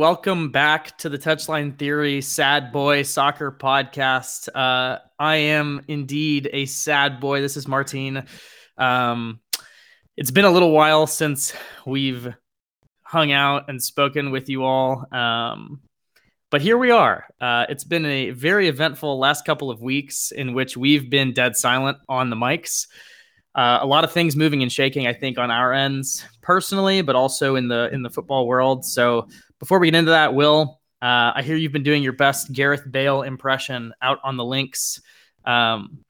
Welcome back to the Touchline Theory Sad Boy Soccer Podcast. Uh, I am indeed a sad boy. This is Martine. Um, it's been a little while since we've hung out and spoken with you all, um, but here we are. Uh, it's been a very eventful last couple of weeks in which we've been dead silent on the mics. Uh, a lot of things moving and shaking, I think, on our ends personally, but also in the in the football world. So before we get into that, Will, uh, I hear you've been doing your best Gareth Bale impression out on the links. Um,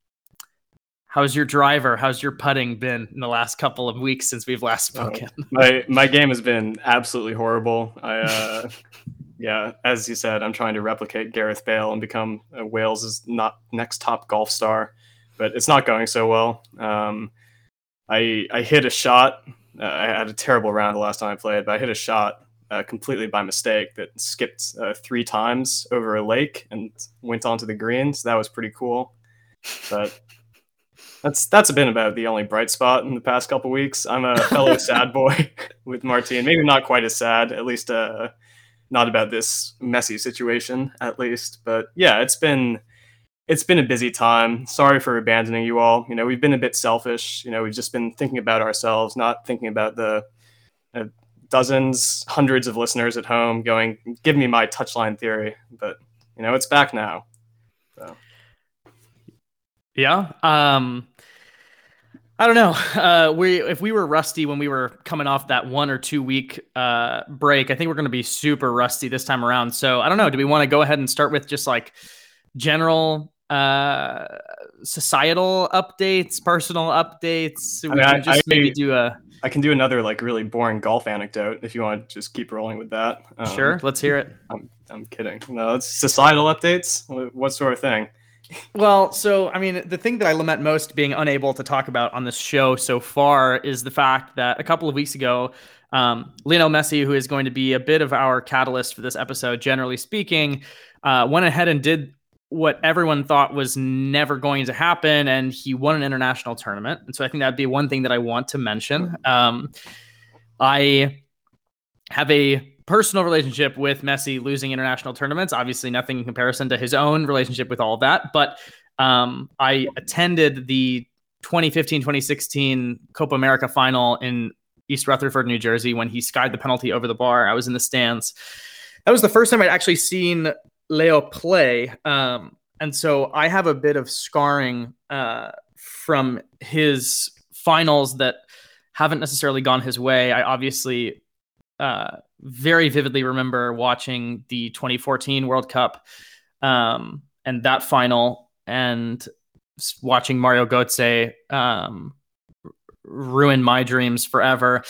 how's your driver? How's your putting been in the last couple of weeks since we've last uh, spoken? Uh, my my game has been absolutely horrible. I uh, yeah, as you said, I'm trying to replicate Gareth Bale and become uh, Wales's not next top golf star but it's not going so well. Um, I I hit a shot. Uh, I had a terrible round the last time I played, but I hit a shot uh, completely by mistake that skipped uh, three times over a lake and went onto the greens. That was pretty cool. But that's that's been about the only bright spot in the past couple weeks. I'm a fellow sad boy with Martine. Maybe not quite as sad, at least uh, not about this messy situation, at least. But yeah, it's been it's been a busy time. Sorry for abandoning you all. You know, we've been a bit selfish. You know, we've just been thinking about ourselves, not thinking about the dozens, hundreds of listeners at home going, give me my touchline theory. But, you know, it's back now. So. Yeah. Um, I don't know. Uh, we if we were rusty when we were coming off that one or two week uh, break, I think we're going to be super rusty this time around. So I don't know. Do we want to go ahead and start with just like general uh, societal updates, personal updates. We I mean, can just I, maybe do a. I can do another like really boring golf anecdote if you want to just keep rolling with that. Um, sure, let's hear it. I'm I'm kidding. No, it's societal updates. What sort of thing? Well, so I mean, the thing that I lament most being unable to talk about on this show so far is the fact that a couple of weeks ago, um, Lionel Messi, who is going to be a bit of our catalyst for this episode, generally speaking, uh, went ahead and did what everyone thought was never going to happen, and he won an international tournament. And so I think that'd be one thing that I want to mention. Um, I have a personal relationship with Messi losing international tournaments. Obviously, nothing in comparison to his own relationship with all of that. But um, I attended the 2015 2016 Copa America final in East Rutherford, New Jersey, when he skied the penalty over the bar. I was in the stands. That was the first time I'd actually seen Leo play. Um, and so I have a bit of scarring uh, from his finals that haven't necessarily gone his way. I obviously uh, very vividly remember watching the 2014 World Cup um, and that final and watching Mario Götze um, ruin my dreams forever.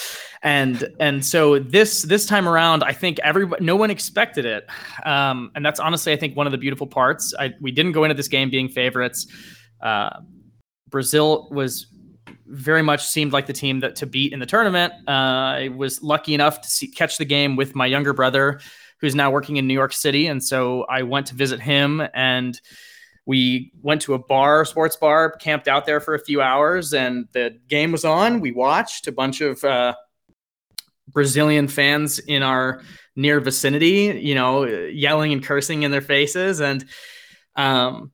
And and so this this time around i think everybody no one expected it. Um and that's honestly i think one of the beautiful parts. I we didn't go into this game being favorites. Uh brazil was very much seemed like the team that to beat in the tournament. Uh i was lucky enough to see, catch the game with my younger brother who's now working in new york city. And so i went to visit him and we went to a bar, sports bar, camped out there for a few hours, and the game was on. We watched a bunch of uh, Brazilian fans in our near vicinity, you know, yelling and cursing in their faces, and um,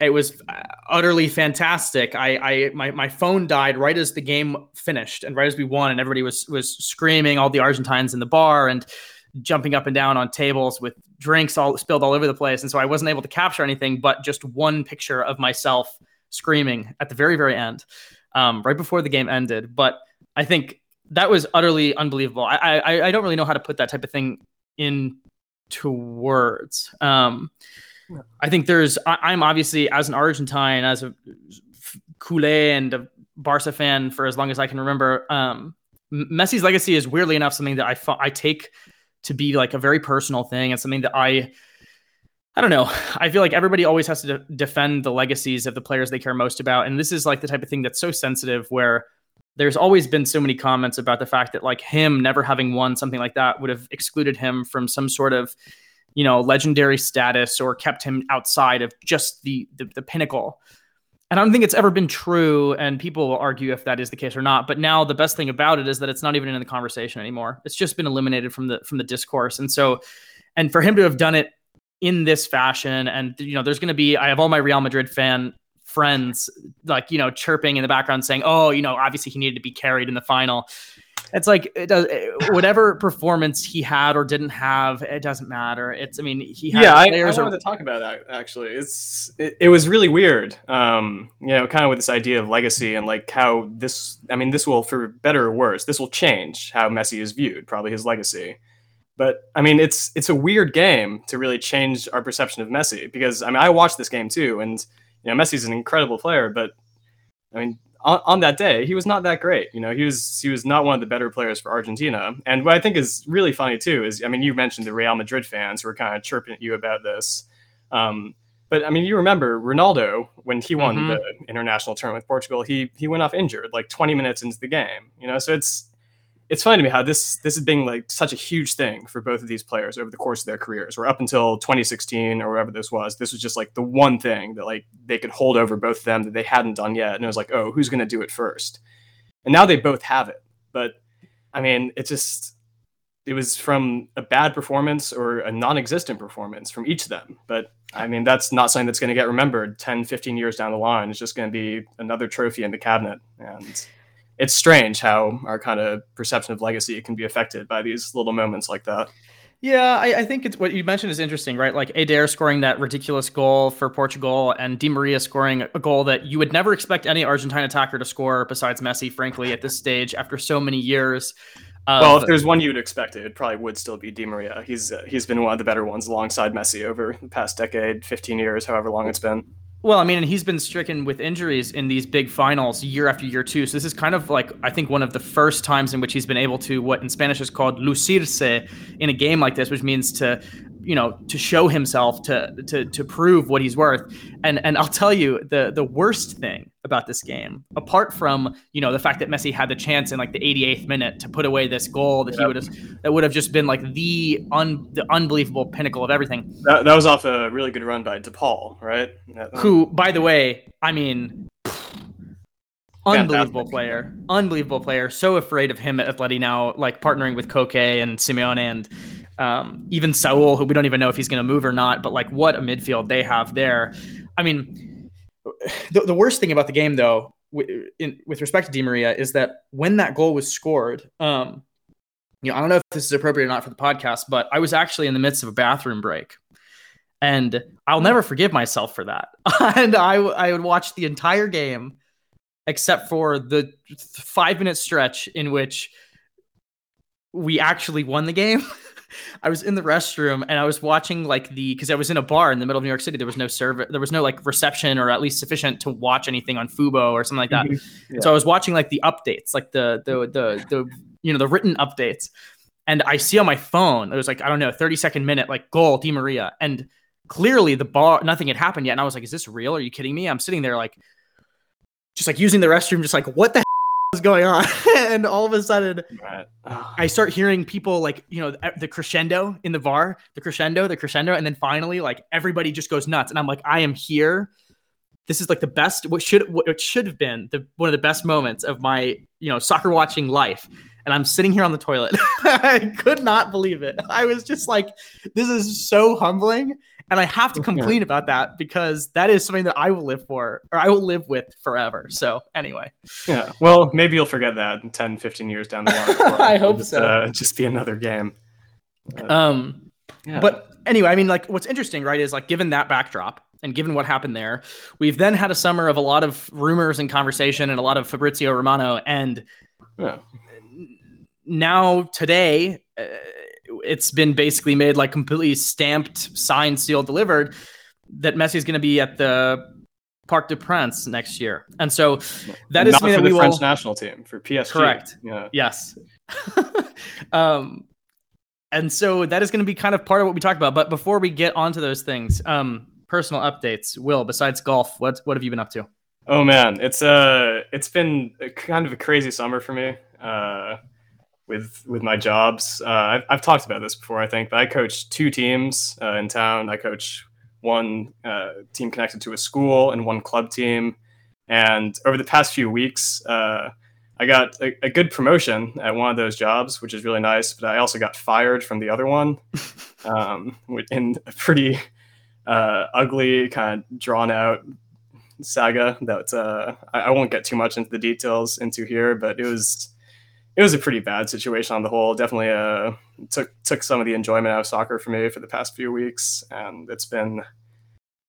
it was utterly fantastic. I, I, my, my phone died right as the game finished, and right as we won, and everybody was was screaming, all the Argentines in the bar, and jumping up and down on tables with drinks all spilled all over the place. And so I wasn't able to capture anything but just one picture of myself screaming at the very, very end, um, right before the game ended. But I think that was utterly unbelievable. I, I, I don't really know how to put that type of thing into words. Um, I think there's, I, am obviously as an Argentine, as a Culé and a Barca fan for as long as I can remember. Um, Messi's legacy is weirdly enough something that I I take to be like a very personal thing and something that I I don't know. I feel like everybody always has to de- defend the legacies of the players they care most about and this is like the type of thing that's so sensitive where there's always been so many comments about the fact that like him never having won something like that would have excluded him from some sort of you know legendary status or kept him outside of just the the, the pinnacle and I don't think it's ever been true, and people will argue if that is the case or not. But now the best thing about it is that it's not even in the conversation anymore. It's just been eliminated from the from the discourse. And so, and for him to have done it in this fashion, and you know, there's going to be I have all my Real Madrid fan friends like you know chirping in the background saying, "Oh, you know, obviously he needed to be carried in the final." It's like it does whatever performance he had or didn't have it doesn't matter. It's i mean he yeah I, I wanted to talk about that actually. It's it, it was really weird. Um you know kind of with this idea of legacy and like how this i mean this will for better or worse this will change how messi is viewed probably his legacy. But i mean it's it's a weird game to really change our perception of messi because i mean i watched this game too and you know messi's an incredible player but i mean on, on, that day, he was not that great. You know, he was he was not one of the better players for Argentina. And what I think is really funny too is, I mean, you mentioned the Real Madrid fans who were kind of chirping at you about this. Um, but I mean, you remember Ronaldo when he won mm-hmm. the international tournament with Portugal, he he went off injured like 20 minutes into the game. You know, so it's it's funny to me how this this is being like such a huge thing for both of these players over the course of their careers. Where up until 2016 or whatever this was, this was just like the one thing that like they could hold over both of them that they hadn't done yet, and it was like, oh, who's going to do it first? And now they both have it. But I mean, it just it was from a bad performance or a non-existent performance from each of them. But I mean, that's not something that's going to get remembered 10, 15 years down the line. It's just going to be another trophy in the cabinet and it's strange how our kind of perception of legacy can be affected by these little moments like that. Yeah, I, I, think it's what you mentioned is interesting, right? Like Eder scoring that ridiculous goal for Portugal and Di Maria scoring a goal that you would never expect any Argentine attacker to score besides Messi, frankly, at this stage after so many years. well, if there's one you'd expect it, it probably would still be Di Maria. He's uh, he's been one of the better ones alongside Messi over the past decade, 15 years, however long it's been. Well, I mean, and he's been stricken with injuries in these big finals year after year too. So this is kind of like I think one of the first times in which he's been able to what in Spanish is called lucirse in a game like this, which means to you know to show himself to to to prove what he's worth. And and I'll tell you the the worst thing about this game apart from you know the fact that Messi had the chance in like the 88th minute to put away this goal that yep. he would have that would have just been like the un the unbelievable pinnacle of everything. That, that was off a really good run by De Paul right? Who um, by the way I mean unbelievable player unbelievable player. So afraid of him at Atleti now like partnering with Koke and Simeone and um, even Saul, who we don't even know if he's going to move or not, but like what a midfield they have there. I mean, the, the worst thing about the game, though, w- in, with respect to Di Maria, is that when that goal was scored, um, you know, I don't know if this is appropriate or not for the podcast, but I was actually in the midst of a bathroom break. And I'll never forgive myself for that. and I, I would watch the entire game except for the five minute stretch in which we actually won the game. I was in the restroom and I was watching like the because I was in a bar in the middle of New York City. There was no service, there was no like reception or at least sufficient to watch anything on Fubo or something like that. Mm-hmm. Yeah. So I was watching like the updates, like the the the the you know the written updates, and I see on my phone it was like I don't know thirty second minute like goal Di Maria, and clearly the bar nothing had happened yet, and I was like, is this real? Are you kidding me? I'm sitting there like just like using the restroom, just like what the is going on. And all of a sudden right. i start hearing people like you know the crescendo in the bar the crescendo the crescendo and then finally like everybody just goes nuts. And i'm like i am here. This is like the best what should what should have been the one of the best moments of my you know soccer watching life. And i'm sitting here on the toilet. I could not believe it. I was just like this is so humbling and I have to complain about that because that is something that I will live for or I will live with forever. So anyway. Yeah. Well, maybe you'll forget that in 10, 15 years down the line. I hope just, so. Uh, just be another game. Uh, um, yeah. But anyway, I mean, like what's interesting, right, is like given that backdrop and given what happened there, we've then had a summer of a lot of rumors and conversation and a lot of Fabrizio Romano. And yeah. now today, uh, it's been basically made like completely stamped, signed, sealed, delivered that Messi is going to be at the Parc des Princes next year, and so that is not something for that the we French will... national team for PSG. Correct. Yeah. Yes. um, and so that is going to be kind of part of what we talked about. But before we get onto those things, um, personal updates. Will, besides golf, what what have you been up to? Oh man, it's uh it's been kind of a crazy summer for me. Uh, with with my jobs. Uh, I've, I've, talked about this before, I think, but I coach two teams uh, in town. I coach one uh, team connected to a school and one club team. And over the past few weeks, uh, I got a, a, good promotion at one of those jobs, which is really nice. But I also got fired from the other one um, in a pretty uh, ugly, kind of drawn out saga that uh, I, I, won't get too much into the details into here, but it was it was a pretty bad situation on the whole. Definitely uh, took took some of the enjoyment out of soccer for me for the past few weeks, and it's been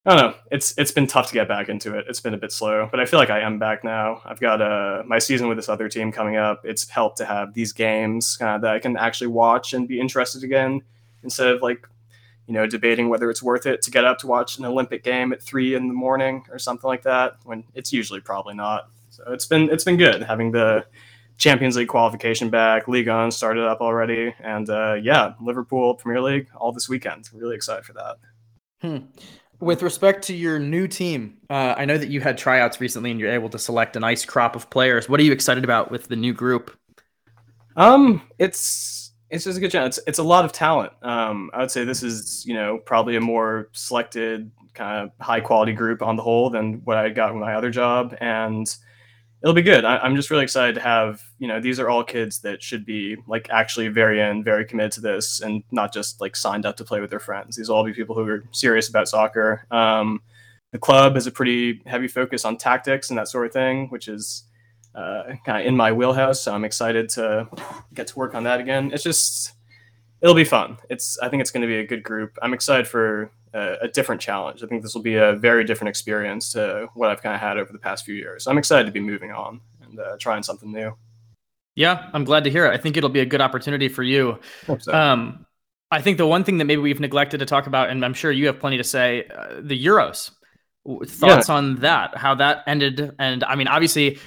I don't know. It's it's been tough to get back into it. It's been a bit slow, but I feel like I am back now. I've got uh, my season with this other team coming up. It's helped to have these games uh, that I can actually watch and be interested again instead of like you know, debating whether it's worth it to get up to watch an Olympic game at three in the morning or something like that, when it's usually probably not. So it's been it's been good having the Champions League qualification back, Ligue 1 started up already, and uh, yeah, Liverpool Premier League all this weekend. Really excited for that. Hmm. With respect to your new team, uh, I know that you had tryouts recently and you're able to select a nice crop of players. What are you excited about with the new group? Um, it's it's just a good chance. It's, it's a lot of talent. Um, I would say this is, you know, probably a more selected kind of high quality group on the whole than what I got with my other job. And it'll be good. I, am just really excited to have, you know, these are all kids that should be like actually very in, very committed to this and not just like signed up to play with their friends. These will all be people who are serious about soccer. Um, the club has a pretty heavy focus on tactics and that sort of thing, which is, uh, kind of in my wheelhouse. So I'm excited to get to work on that again. It's just it'll be fun. It's I think it's going to be a good group. I'm excited for a, a, different challenge. I think this will be a very different experience to what I've kind of had over the past few years. I'm excited to be moving on and uh, trying something new. Yeah, I'm glad to hear it. I think it'll be a good opportunity for you. So. Um, I think the one thing that maybe we've neglected to talk about, and I'm sure you have plenty to say, uh, the Euros. Thoughts yeah. on that? How that ended? And I mean, obviously,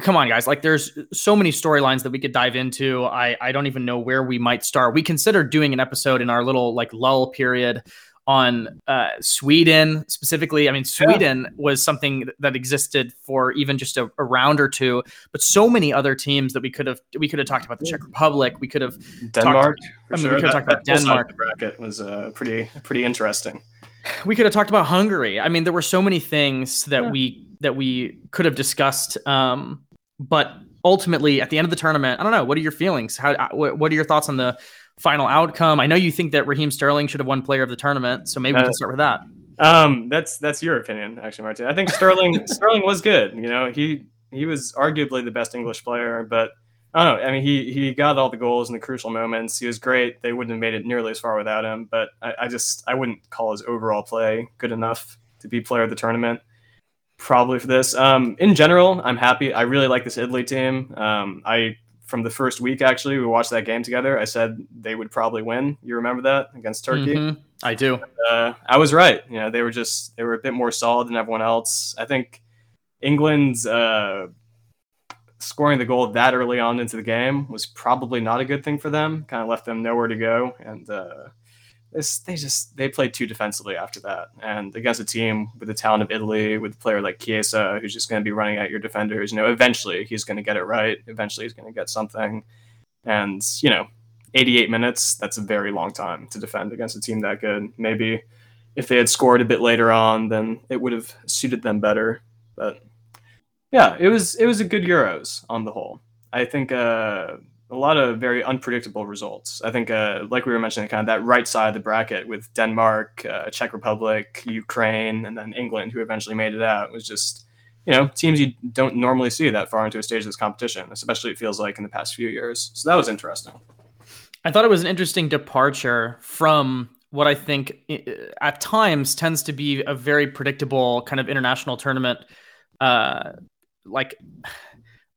come on guys like there's so many storylines that we could dive into i i don't even know where we might start we considered doing an episode in our little like lull period on uh, sweden specifically i mean sweden yeah. was something that existed for even just a, a, round or two but so many other teams that we could have we could have talked about the czech republic we could have denmark talked, i mean sure. we could have talked about denmark bracket was uh, pretty pretty interesting we could have talked about hungary i mean there were so many things that yeah. we that we could have discussed. Um, but ultimately, at the end of the tournament, I don't know. What are your feelings? How? Uh, what are your thoughts on the final outcome? I know you think that Raheem Sterling should have won Player of the Tournament, so maybe uh, we can start with that. Um, that's that's your opinion, actually, Martin. I think Sterling Sterling was good. You know, he he was arguably the best English player, but I don't know. I mean, he he got all the goals in the crucial moments. He was great. They wouldn't have made it nearly as far without him. But I, I just I wouldn't call his overall play good enough to be player of the tournament probably for this. Um, in general, I'm happy. I really like this Italy team. Um, I from the first week actually, we watched that game together. I said they would probably win. You remember that against Turkey? Mm-hmm. I do. And, uh, I was right. You know, they were just they were a bit more solid than everyone else. I think England's uh, scoring the goal that early on into the game was probably not a good thing for them. Kind of left them nowhere to go, and uh, they just they played too defensively after that. And against a team with the talent of Italy, with a player like Chiesa, who's just going to be running at your defenders, you know, eventually he's going to get it right. Eventually he's going to get something. And you know, 88 minutes that's a very long time to defend against a team that good. Maybe if they had scored a bit later on, then it would have suited them better. But yeah, it was it was a good Euros on the whole. I think uh, a lot of very unpredictable results. I think, uh, like we were mentioning, kind of that right side of the bracket with Denmark, uh, Czech Republic, Ukraine, and then England, who eventually made it out, was just you know teams you don't normally see that far into a stage of this competition. Especially it feels like in the past few years. So that was interesting. I thought it was an interesting departure from what I think at times tends to be a very predictable kind of international tournament, uh, like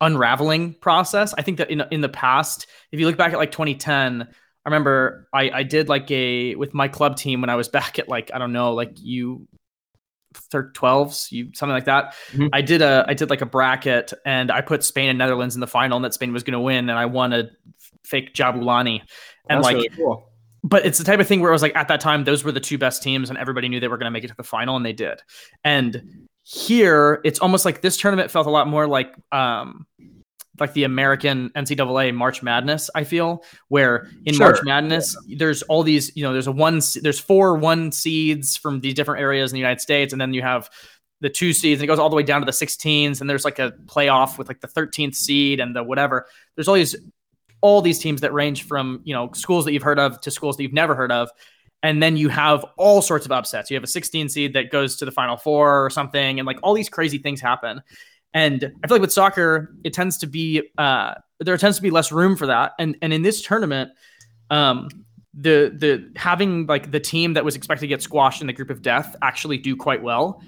unraveling process. I think that in in the past, if you look back at like 2010, I remember I I did like a with my club team when I was back at like I don't know like you third 12s you something like that mm-hmm. i did a i did like a bracket and i put spain and netherlands in the final and that spain was going to win and i won a fake jabulani and That's like really cool. but it's the type of thing where it was like at that time those were the two best teams and everybody knew they were going to make it to the final and they did and here it's almost like this tournament felt a lot more like um like the American NCAA March Madness. I feel where in sure. March Madness yeah. there's all these you know there's a one there's four one seeds from these different areas in the United States, and then you have the two seeds and it goes all the way down to the 16s and there's like a playoff with like the 13th seed and the whatever there's all these all these teams that range from you know schools that you've heard of to schools that you've never heard of and then you have all sorts of upsets you have a 16 seed that goes to the final four or something and like all these crazy things happen and i feel like with soccer it tends to be uh there tends to be less room for that and and in this tournament um the the having like the team that was expected to get squashed in the group of death actually do quite well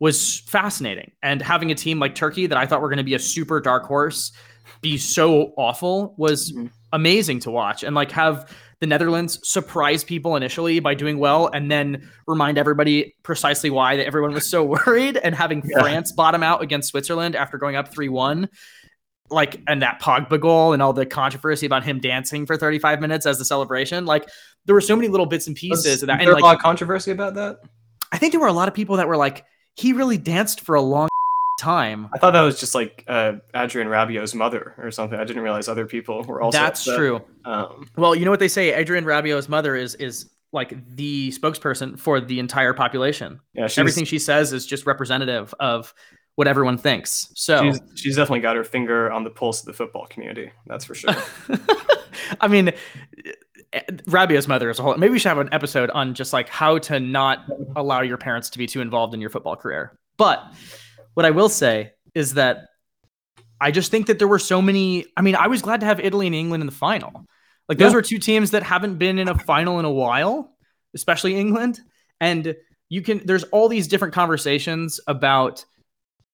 was fascinating. And having a team like Turkey that I thought were going to be a super dark horse be so awful was mm-hmm. amazing to watch. And like have the Netherlands surprise people initially by doing well and then remind everybody precisely why that everyone was so worried and having yeah. France bottom out against Switzerland after going up 3-1 like and that Pogba goal and all the controversy about him dancing for 35 minutes as the celebration like there were so many little bits and pieces was, of that and like, a lot of controversy about that I think there were a lot of people that were like he really danced for a long time. I thought that was just like uh, Adrien Rabiot's mother or something. I didn't realize other people were also. That's upset. true. Um, well, you know what they say? Adrien Rabiot's mother is is like the spokesperson for the entire population. Yeah, everything she says is just representative of what everyone thinks. So she's, she's definitely got her finger on the pulse of the football community. That's for sure. I mean, Rabiot's mother is a whole. Maybe we should have an episode on just like how to not allow your parents to be too involved in your football career. But what I will say is that I just think that there were so many. I mean, I was glad to have Italy and England in the final. Like those yeah. were two teams that haven't been in a final in a while, especially England. And you can. There's all these different conversations about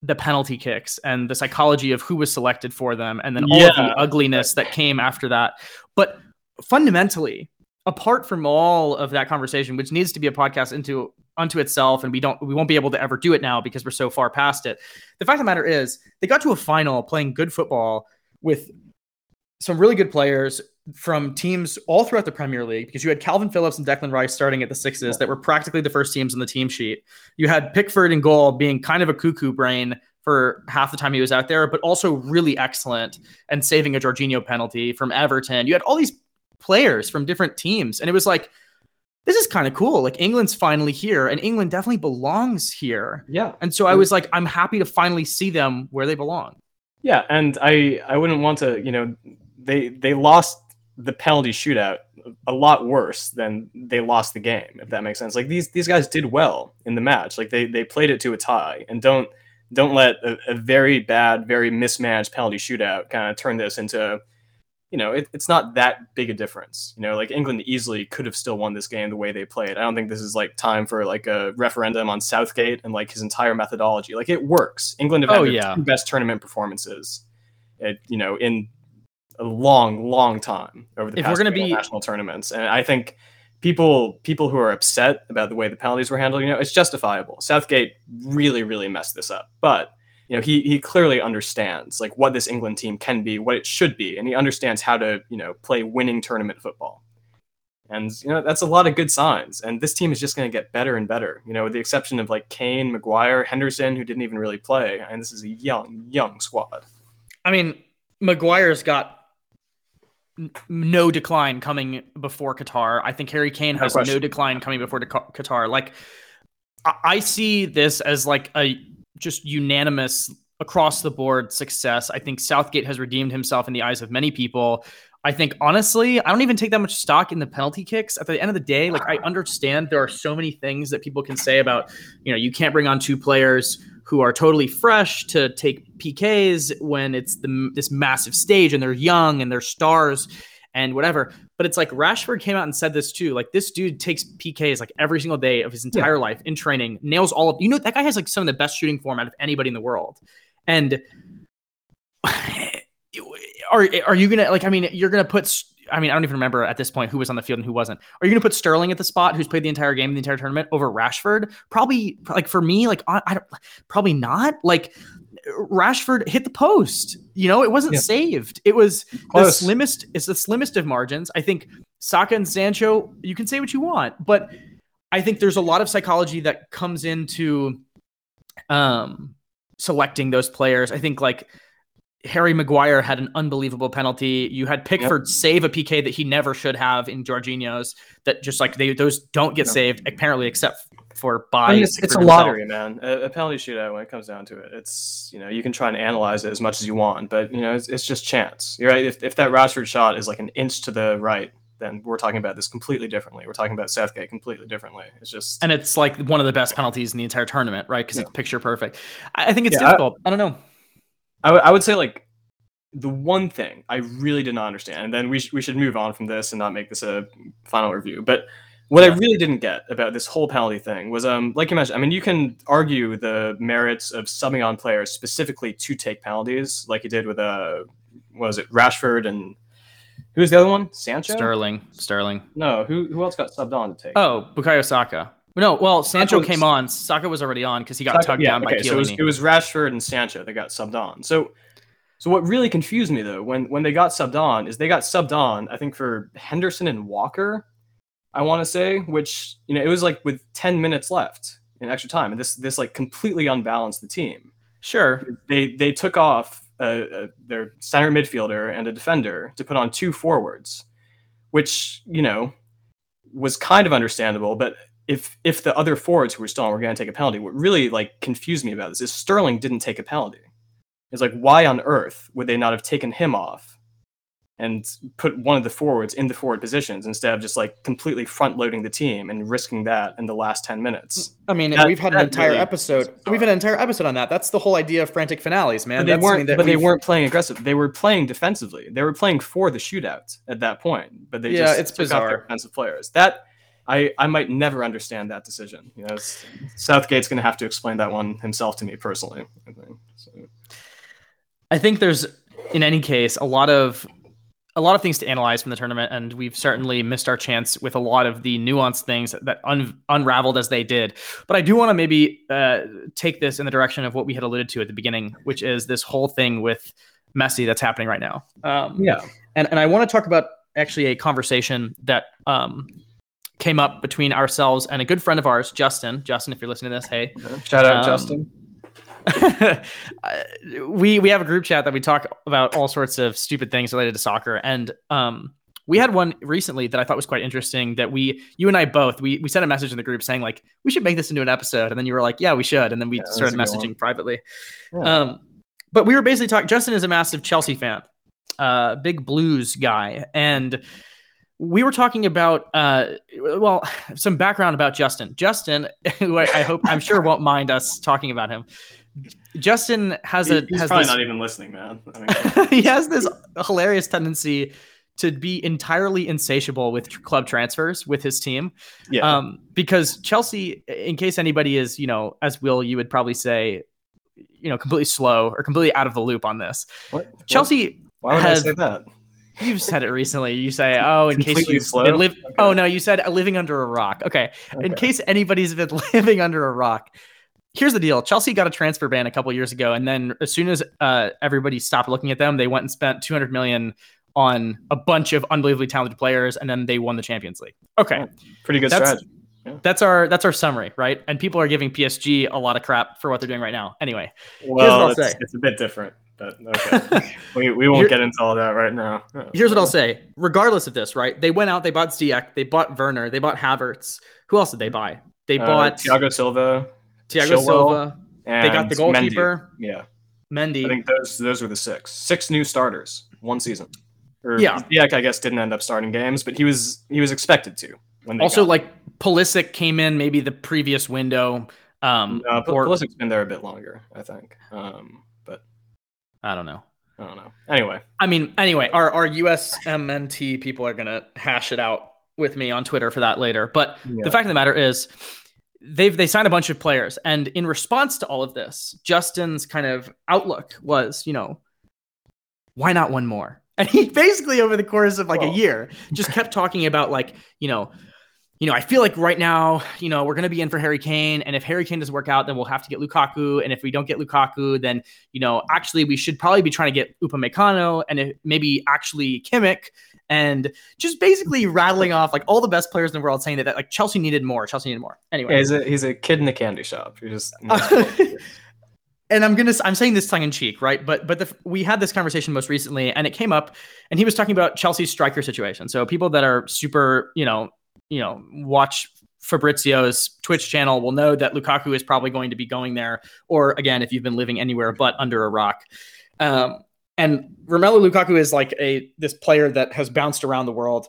the penalty kicks and the psychology of who was selected for them, and then all yeah. of the ugliness that came after that. But fundamentally, apart from all of that conversation, which needs to be a podcast into unto itself, and we don't we won't be able to ever do it now because we're so far past it. The fact of the matter is, they got to a final playing good football with some really good players from teams all throughout the Premier League because you had Kalvin Phillips and Declan Rice starting at the sixes that were practically the first teams on the team sheet. You had Pickford and goal being kind of a cuckoo brain for half the time he was out there, but also really excellent and saving a Jorginho penalty from Everton. You had all these players from different teams. And it was like, this is kind of cool. Like England's finally here, and England definitely belongs here. Yeah. And so I was like, I'm happy to finally see them where they belong. Yeah, and I I wouldn't want to, you know, they they lost the penalty shootout a lot worse than they lost the game, if that makes sense. Like these these guys did well in the match. Like they they played it to a tie, and don't don't let a, a very bad, very mismanaged penalty shootout kind of turn this into you know, it, it's not that big a difference. You know, like England easily could have still won this game the way they played. I don't think this is like time for like a referendum on Southgate and like his entire methodology. Like it works. England have oh, had oh, yeah. two best tournament performances, at, you know, in a long, long time over the if past we're gonna be national tournaments. And I think people people who are upset about the way the penalties were handled, you know, it's justifiable. Southgate really, really messed this up, but you know he he clearly understands like what this England team can be, what it should be, and he understands how to you know play winning tournament football. And you know that's a lot of good signs. And this team is just going to get better and better. You know, with the exception of like Kane, Maguire, Henderson, who didn't even really play. And this is a young, young squad. I mean, Maguire's got no decline coming before Qatar. I think Harry Kane has no, no decline coming before Qatar. Like, I see this as like a just unanimous across the board success. I think Southgate has redeemed himself in the eyes of many people. I think honestly, I don't even take that much stock in the penalty kicks. At the end of the day, like I understand there are so many things that people can say about, you know, you can't bring on two players who are totally fresh to take PKs when it's the this massive stage and they're young and they're stars and whatever. But it's like Rashford came out and said this too. Like this dude takes PKs like every single day of his entire yeah. life in training, nails all of you know that guy has like some of the best shooting form out of anybody in the world. And are are you gonna like? I mean, you're gonna put. I mean, I don't even remember at this point who was on the field and who wasn't. Are you going to put Sterling at the spot, who's played the entire game, the entire tournament, over Rashford? Probably, like for me, like I, I don't, probably not. Like Rashford hit the post. You know, it wasn't yeah. saved. It was Close. the slimmest. It's the slimmest of margins. I think Saka and Sancho. You can say what you want, but I think there's a lot of psychology that comes into um, selecting those players. I think like Harry Maguire had an unbelievable penalty. You had Pickford yep. save a PK that he never should have in Jorginho's. That just like they those don't get yep. saved apparently, except for by. I mean, it's, it's a lottery, man. A, a, penalty shootout when it comes down to it. It's you know you can try and analyze it as much as you want, but you know it's, it's just chance. You're right. If, if that Rashford shot is like an inch to the right, then we're talking about this completely differently. We're talking about Southgate completely differently. It's just and it's like one of the best penalties in the entire tournament, right? Because yeah. it's picture perfect. I, I think it's yeah, difficult. I, I, don't know. I, w- I would say like the one thing I really did not understand, and then we sh- we should move on from this and not make this a final review, but what yeah. I really didn't get about this whole penalty thing was, um, like you mentioned, I mean, you can argue the merits of subbing on players specifically to take penalties, like you did with uh, was it Rashford and who's the other one? Sancho, Sterling, Sterling. No, who who else got subbed on to take? Oh, Bukayo Saka. No, well, Sancho was, came on. Saka was already on because he got Saka, tugged yeah, down okay, by Chiellini. So it was, it was Rashford and Sancho that got subbed on. So, so what really confused me though, when when they got subbed on, is they got subbed on. I think for Henderson and Walker I want to say, which you know it was like with 10 minutes left in extra time, and this this like completely unbalanced the team. Sure, they they took off uh, uh, their center midfielder and a defender to put on two forwards, which you know was kind of understandable, but if if the other forwards who were still on were going to take a penalty, what really like confused me about this is Sterling didn't take a penalty. It's like why on earth would they not have taken him off and put one of the forwards in the forward positions instead of just like completely front loading the team and risking that in the last 10 minutes. I mean, that, we've had an entire really episode. We've had an entire episode on that. That's the whole idea of frantic finales, man. But they weren't but they weren't playing aggressive. They were playing defensively. They were playing for the shootout at that point, but they yeah, just it's took bizarre. their defensive players. That I, I might never understand that decision. You know, Southgate's going to have to explain that one himself to me personally. I think. So. I think there's, in any case, a lot of a lot of things to analyze from the tournament, and we've certainly missed our chance with a lot of the nuanced things that un- unraveled as they did. But I do want to maybe uh, take this in the direction of what we had alluded to at the beginning, which is this whole thing with Messi that's happening right now. Um, yeah, and and I want to talk about actually a conversation that um, came up between ourselves and a good friend of ours, Justin. Justin, if you're listening to this, hey, shout out, um, Justin. we we have a group chat that we talk about all sorts of stupid things related to soccer, and um, we had one recently that I thought was quite interesting. That we, you and I both, we we sent a message in the group saying like we should make this into an episode, and then you were like, yeah, we should, and then we yeah, started messaging privately. Yeah. Um, but we were basically talking. Justin is a massive Chelsea fan, uh, big Blues guy, and we were talking about uh, well some background about justin justin who I, I, hope i'm sure won't mind us talking about him Justin has a. He's has probably this, not even listening, man. I mean, he has this hilarious tendency to be entirely insatiable with club transfers with his team. Yeah. Um, because Chelsea, in case anybody is, you know, as Will, you would probably say, you know, completely slow or completely out of the loop on this. What? Chelsea. Why would has, I say that? You've said it recently. You say, "Oh, in case you live." Okay. Oh no, you said living under a rock. Okay. okay. In case anybody's been living under a rock, here's the deal chelsea got a transfer ban a couple years ago and then as soon as uh, everybody stopped looking at them they went and spent 200 million on a bunch of unbelievably talented players and then they won the champions league okay pretty good that's, strategy yeah. That's our that's our summary, right? And people are giving PSG a lot of crap for what they're doing right now. Anyway, well, it's, it's, a bit different, but okay. we, we won't Here, get into all that right now. Here's what I'll say. Regardless of this, right? They went out, they bought Ziyech, they bought Werner, they bought Havertz. Who else did they buy? They uh, bought Thiago Silva. Thiago Silva. They got the goalkeeper. Mendy. Yeah. Mendy. I think those those were the six. Six new starters, one season. Or yeah. Ziyech, I guess, didn't end up starting games, but he was he was expected to. When also, like Pulisic came in maybe the previous window. Um, no, or, Pulisic's been there a bit longer, I think. Um, but I don't know. I don't know. Anyway, I mean, anyway, our our USMNT people are gonna hash it out with me on Twitter for that later. But yeah. the fact of the matter is, they've they signed a bunch of players and in response to all of this justin's kind of outlook was you know why not one more and he basically over the course of like a year just kept talking about like you know you know, I feel like right now, you know, we're going to be in for Harry Kane. And if Harry Kane doesn't work out, then we'll have to get Lukaku. And if we don't get Lukaku, then, you know, actually we should probably be trying to get Upamecano and if, maybe actually Kimmich and just basically rattling off like all the best players in the world saying that, that like Chelsea needed more. Chelsea needed more. Anyway. Yeah, he's, a, he's a kid in the candy shop. You're just. and I'm gonna I'm saying this tongue in cheek, right? But but the, we had this conversation most recently, and it came up, and he was talking about Chelsea's striker situation. So people that are super, you know, you know watch Fabrizio's Twitch channel will know that Lukaku is probably going to be going there. Or again, if you've been living anywhere but under a rock. Um, and Romelu Lukaku is like a this player that has bounced around the world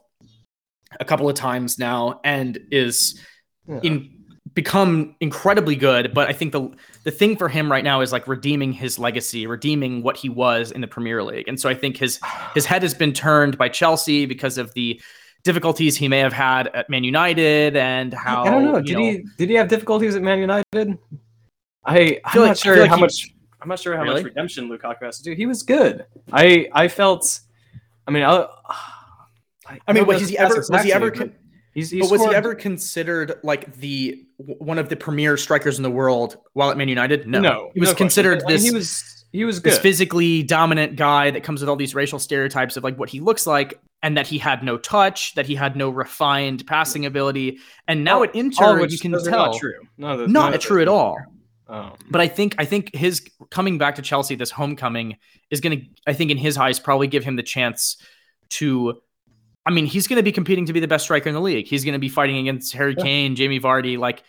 a couple of times now and is yeah. in become incredibly good. But I think the the thing for him right now is like redeeming his legacy, redeeming what he was in the Premier League. And so I think his his head has been turned by Chelsea because of the difficulties he may have had at Man United and how I don't know. Did know, he did he have difficulties at Man United? I I'm not like, sure like how he, much I'm not sure how really? much redemption Lukaku has to do. He was good. I I felt. I mean, I. I, I mean, was he ever? Was he ever? Con- he's, he's but was he ever considered like the one of the premier strikers in the world while at Man United? No, no. He was no considered this. He was he was good. This physically dominant guy that comes with all these racial stereotypes of like what he looks like, and that he had no touch, that he had no refined passing ability, and now at Inter you can tell not true. No, not true at all. Um, but I think I think his coming back to Chelsea, this homecoming, is going to I think in his eyes probably give him the chance to. I mean, he's going to be competing to be the best striker in the league. He's going to be fighting against Harry yeah. Kane, Jamie Vardy. Like,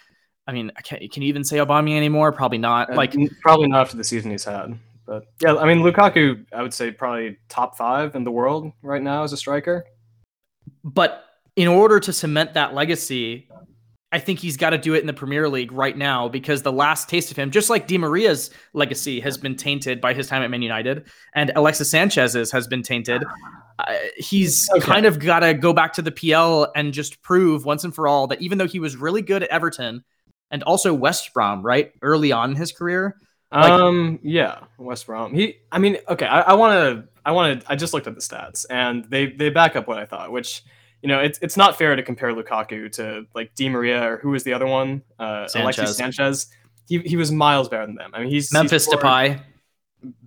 I mean, can, can you even say Aubameyang anymore? Probably not. Like, probably not after the season he's had. But yeah, I mean, Lukaku, I would say probably top five in the world right now as a striker. But in order to cement that legacy, I think he's got to do it in the Premier League right now because the last taste of him, just like Di Maria's legacy has been tainted by his time at Man United, and Alexis Sanchez's has been tainted. Uh, he's okay. kind of got to go back to the PL and just prove once and for all that even though he was really good at Everton and also West Brom, right, early on in his career. Like, um, yeah, West Brom. He, I mean, okay, I want to, I want to, I just looked at the stats and they they back up what I thought, which you know, it's it's not fair to compare Lukaku to like Di Maria or who was the other one, uh, Sanchez. Alexis Sanchez. He he was miles better than them. I mean, he's Memphis Depay.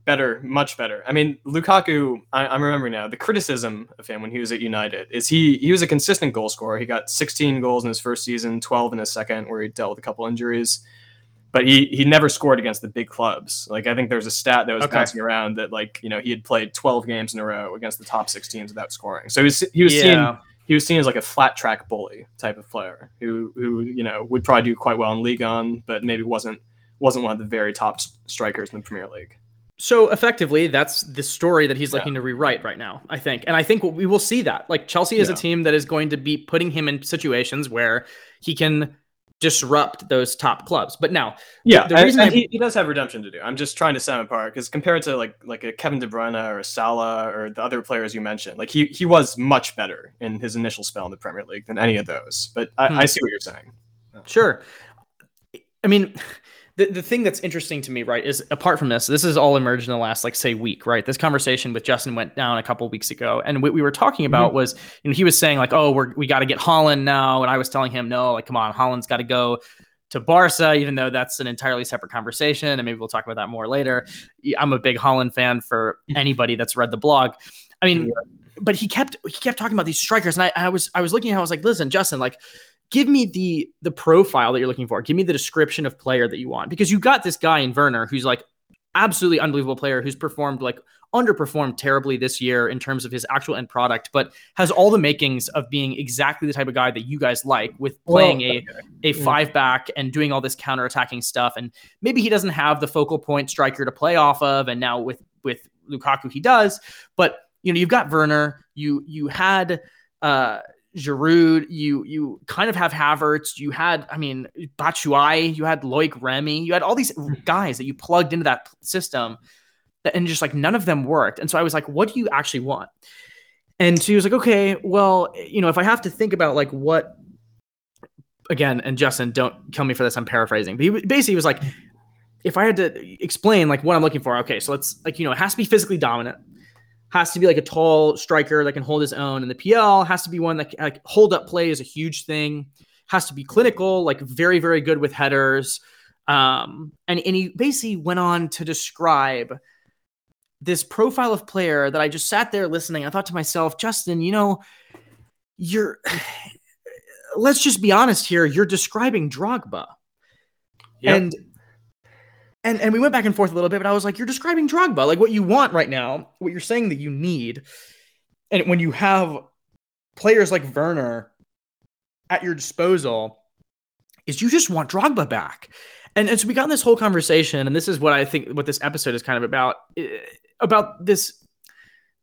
Better, much better. I mean, Lukaku. I, I'm remembering now. The criticism of him when he was at United is he he was a consistent goal scorer. He got 16 goals in his first season, 12 in his second, where he dealt with a couple injuries but he he never scored against the big clubs. Like I think there's a stat that was okay. passing around that like you know he had played 12 games in a row against the top six teams without scoring. So he was he was yeah. seen he was seen as like a flat track bully type of player who who you know would probably do quite well in league 1, but maybe wasn't wasn't one of the very top strikers in the Premier League. So effectively, that's the story that he's yeah. looking to rewrite right now, I think. And I think we will see that. Like Chelsea is yeah. a team that is going to be putting him in situations where he can disrupt those top clubs. But now, yeah, the, the reason I, he, he, does have redemption to do. I'm just trying to set him apart because compared to like like a Kevin De Bruyne or a Salah or the other players you mentioned, like he he was much better in his initial spell in the Premier League than any of those. But I, hmm. I see what you're saying. Sure. I mean, the, the thing that's interesting to me, right, is apart from this, this has all emerged in the last, like, say, week, right? This conversation with Justin went down a couple weeks ago. And what we were talking about mm-hmm. was, you know, he was saying, like, oh, we're, we got to get Haaland now. And I was telling him, no, like, come on, Haaland's got to go to Barca, even though that's an entirely separate conversation. And maybe we'll talk about that more later. I'm a big Holland fan for anybody that's read the blog. I mean, but he kept he kept talking about these strikers, and I, I was I was looking at him, I was like, listen, Justin, like give me the the profile that you're looking for. Give me the description of player that you want because you got this guy in Werner who's like absolutely unbelievable player who's performed like underperformed terribly this year in terms of his actual end product, but has all the makings of being exactly the type of guy that you guys like with playing well, okay. a a five back and doing all this counter attacking stuff. And maybe he doesn't have the focal point striker to play off of, and now with with Lukaku he does. But you know, you've got Werner, you you had uh Giroud, you you kind of have Havertz, you had, I mean, Batshuayi, you had Loic Remy, you had all these hmm. guys that you plugged into that system, that, and just like none of them worked. And so I was like, what do you actually want? And she was like, okay, well, you know, if I have to think about like what, again, and Justin, don't kill me for this, I'm paraphrasing, but he basically was like, if I had to explain like what I'm looking for, okay, so let's like, you know, it has to be physically dominant has to be like a tall striker that can hold his own. And the PL has to be one that like hold up play is a huge thing. Has to be clinical, like very very good with headers. Um, and and he basically went on to describe this profile of player that I just sat there listening. I thought to myself, Justin, you know, you're. Let's just be honest here. You're describing Drogba. Yep. And and and we went back and forth a little bit, but I was like, you're describing Drogba, like what you want right now, what you're saying that you need, and when you have players like Werner at your disposal, is you just want Drogba back. And, and so we got in this whole conversation, and this is what I think what this episode is kind of about eh, about this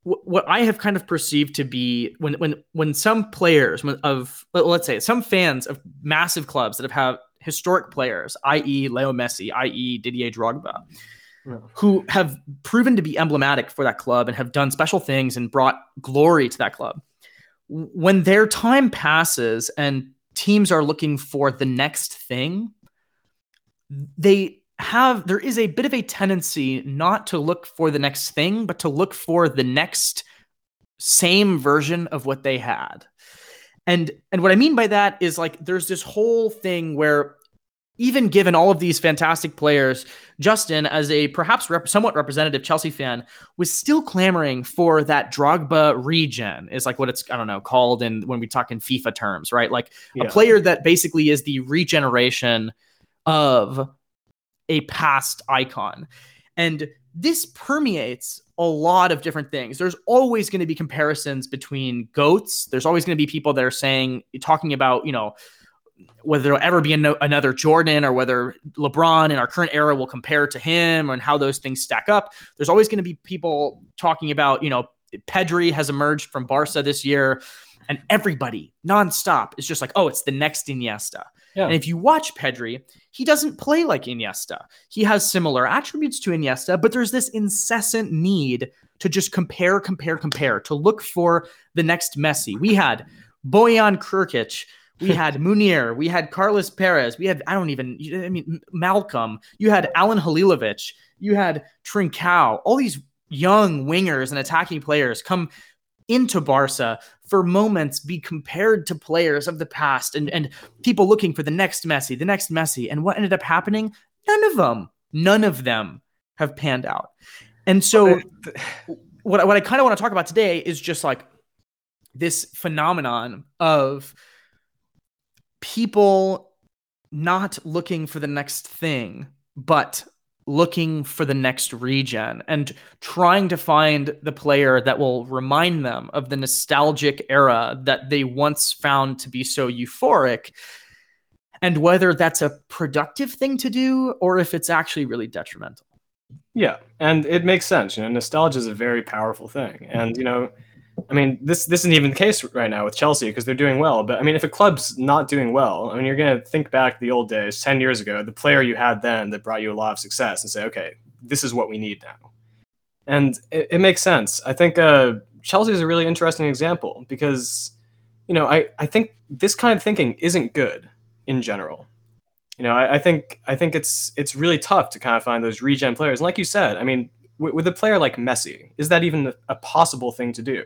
what I have kind of perceived to be when when when some players of let's say some fans of massive clubs that have had historic players, i.e., Leo Messi, i.e., Didier Drogba, yeah. who have proven to be emblematic for that club and have done special things and brought glory to that club. When their time passes and teams are looking for the next thing, they have there is a bit of a tendency not to look for the next thing, but to look for the next same version of what they had. And and what I mean by that is like there's this whole thing where even given all of these fantastic players, Justin, as a perhaps rep- somewhat representative Chelsea fan, was still clamoring for that Drogba regen, is like what it's, I don't know, called in when we talk in FIFA terms, right? Like yeah. a player that basically is the regeneration of a past icon. And this permeates a lot of different things. There's always going to be comparisons between goats. There's always going to be people that are saying, talking about, you know, whether there'll ever be no, another Jordan or whether LeBron in our current era will compare to him and how those things stack up. There's always going to be people talking about, you know, Pedri has emerged from Barca this year, and everybody nonstop is just like, oh, it's the next Iniesta. Yeah. And if you watch Pedri, he doesn't play like Iniesta. He has similar attributes to Iniesta, but there's this incessant need to just compare, compare, compare, to look for the next Messi. We had Bojan Krkic, we had Munir, we had Carlos Perez, we had I don't even I mean Malcom, you had Alan Halilovic, you had Trincao, all these young wingers and attacking players come into Barca for moments be compared to players of the past and, and people looking for the next Messi, the next Messi. And what ended up happening? None of them, none of them have panned out. And so, what, what I kind of want to talk about today is just like this phenomenon of people not looking for the next thing, but looking for the next regen and trying to find the player that will remind them of the nostalgic era that they once found to be so euphoric. And whether that's a productive thing to do or if it's actually really detrimental. Yeah and it makes sense you know nostalgia is a very powerful thing. And you know I mean, this this isn't even the case right now with Chelsea because they're doing well. But I mean, if a club's not doing well, I mean, you're going to think back the old days, ten years ago, the player you had then that brought you a lot of success, and say, okay, this is what we need now. And it, it makes sense. I think uh, Chelsea is a really interesting example because, you know, I, I think this kind of thinking isn't good in general. You know, I, I think I think it's it's really tough to kind of find those regen players. And like you said, I mean, with, a player like Messi, is that even a possible thing to do?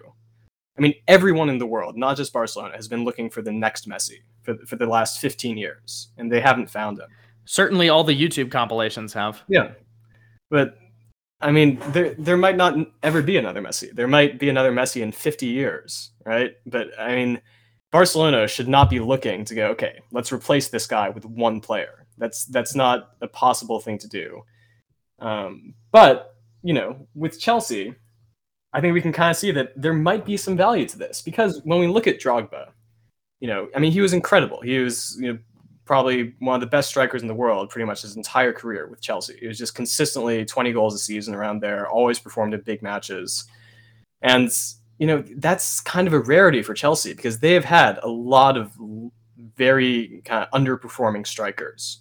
I mean, everyone in the world, not just Barcelona, has been looking for the next Messi for, for the last 15 years, and they haven't found him. Certainly, all the YouTube compilations have. Yeah, but I mean, there there might not ever be another Messi. There might be another Messi in 50 years, right? But I mean, Barcelona should not be looking to go, okay, let's replace this guy with one player. That's that's not a possible thing to do. Um, but you know, with Chelsea, I think we can kind of see that there might be some value to this because when we look at Drogba, you know, I mean, he was incredible. He was, you know, probably one of the best strikers in the world pretty much his entire career with Chelsea. He was just consistently 20 goals a season around there, always performed in big matches. And, you know, that's kind of a rarity for Chelsea because they have had a lot of very kind of underperforming strikers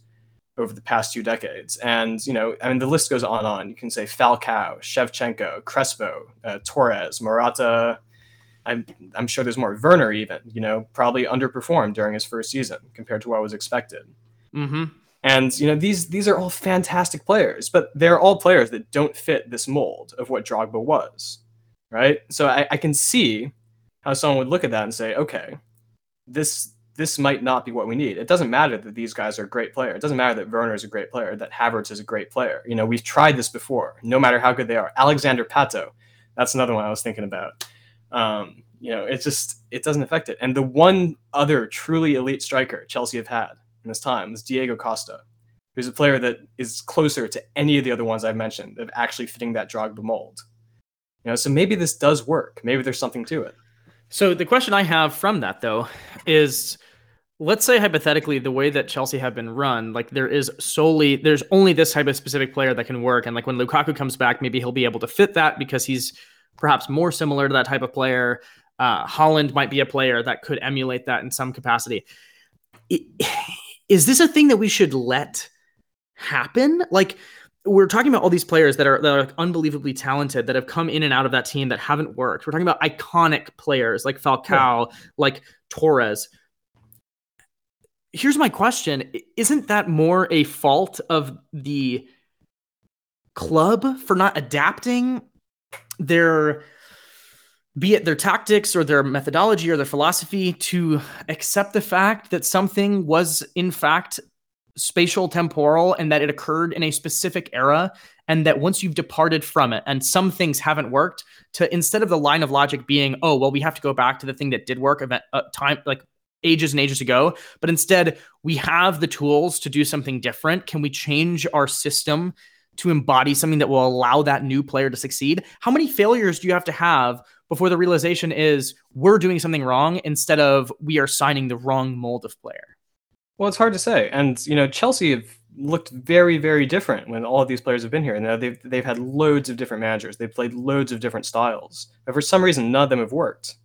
over the past two decades. And, you know, I mean, the list goes on and on. You can say Falcao, Shevchenko, Crespo, uh, Torres, Morata. I'm, I'm sure there's more. Werner, even, you know, probably underperformed during his first season compared to what was expected. Mm-hmm. And, you know, these, these are all fantastic players, but they're all players that don't fit this mold of what Drogba was, right? So I, I can see how someone would look at that and say, okay, this this might not be what we need. It doesn't matter that these guys are a great players. It doesn't matter that Werner is a great player, that Havertz is a great player. You know, we've tried this before, no matter how good they are. Alexander Pato, that's another one I was thinking about. Um, you know, it just it doesn't affect it. And the one other truly elite striker Chelsea have had in this time is Diego Costa, who's a player that is closer to any of the other ones I've mentioned of actually fitting that Drogba mold. You know, so maybe this does work. Maybe there's something to it. So the question I have from that though is let's say hypothetically the way that Chelsea have been run, like there is solely there's only this type of specific player that can work, and like when Lukaku comes back, maybe he'll be able to fit that because he's perhaps more similar to that type of player. Uh, Haaland might be a player that could emulate that in some capacity. Is this a thing that we should let happen? Like we're talking about all these players that are that are unbelievably talented that have come in and out of that team that haven't worked. We're talking about iconic players like Falcao, yeah. like Torres here's my question. Isn't that more a fault of the club for not adapting their be it their tactics or their methodology or their philosophy to accept the fact that something was in fact spatial temporal and that it occurred in a specific era and that once you've departed from it and some things haven't worked to instead of the line of logic being oh well we have to go back to the thing that did work event uh, time like ages and ages ago, but instead we have the tools to do something different. Can we change our system to embody something that will allow that new player to succeed? How many failures do you have to have before the realization is we're doing something wrong instead of we are signing the wrong mold of player? Well, it's hard to say. And, you know, Chelsea have looked very, very different when all of these players have been here. And they've, they've had loads of different managers. They've played loads of different styles. But for some reason, none of them have worked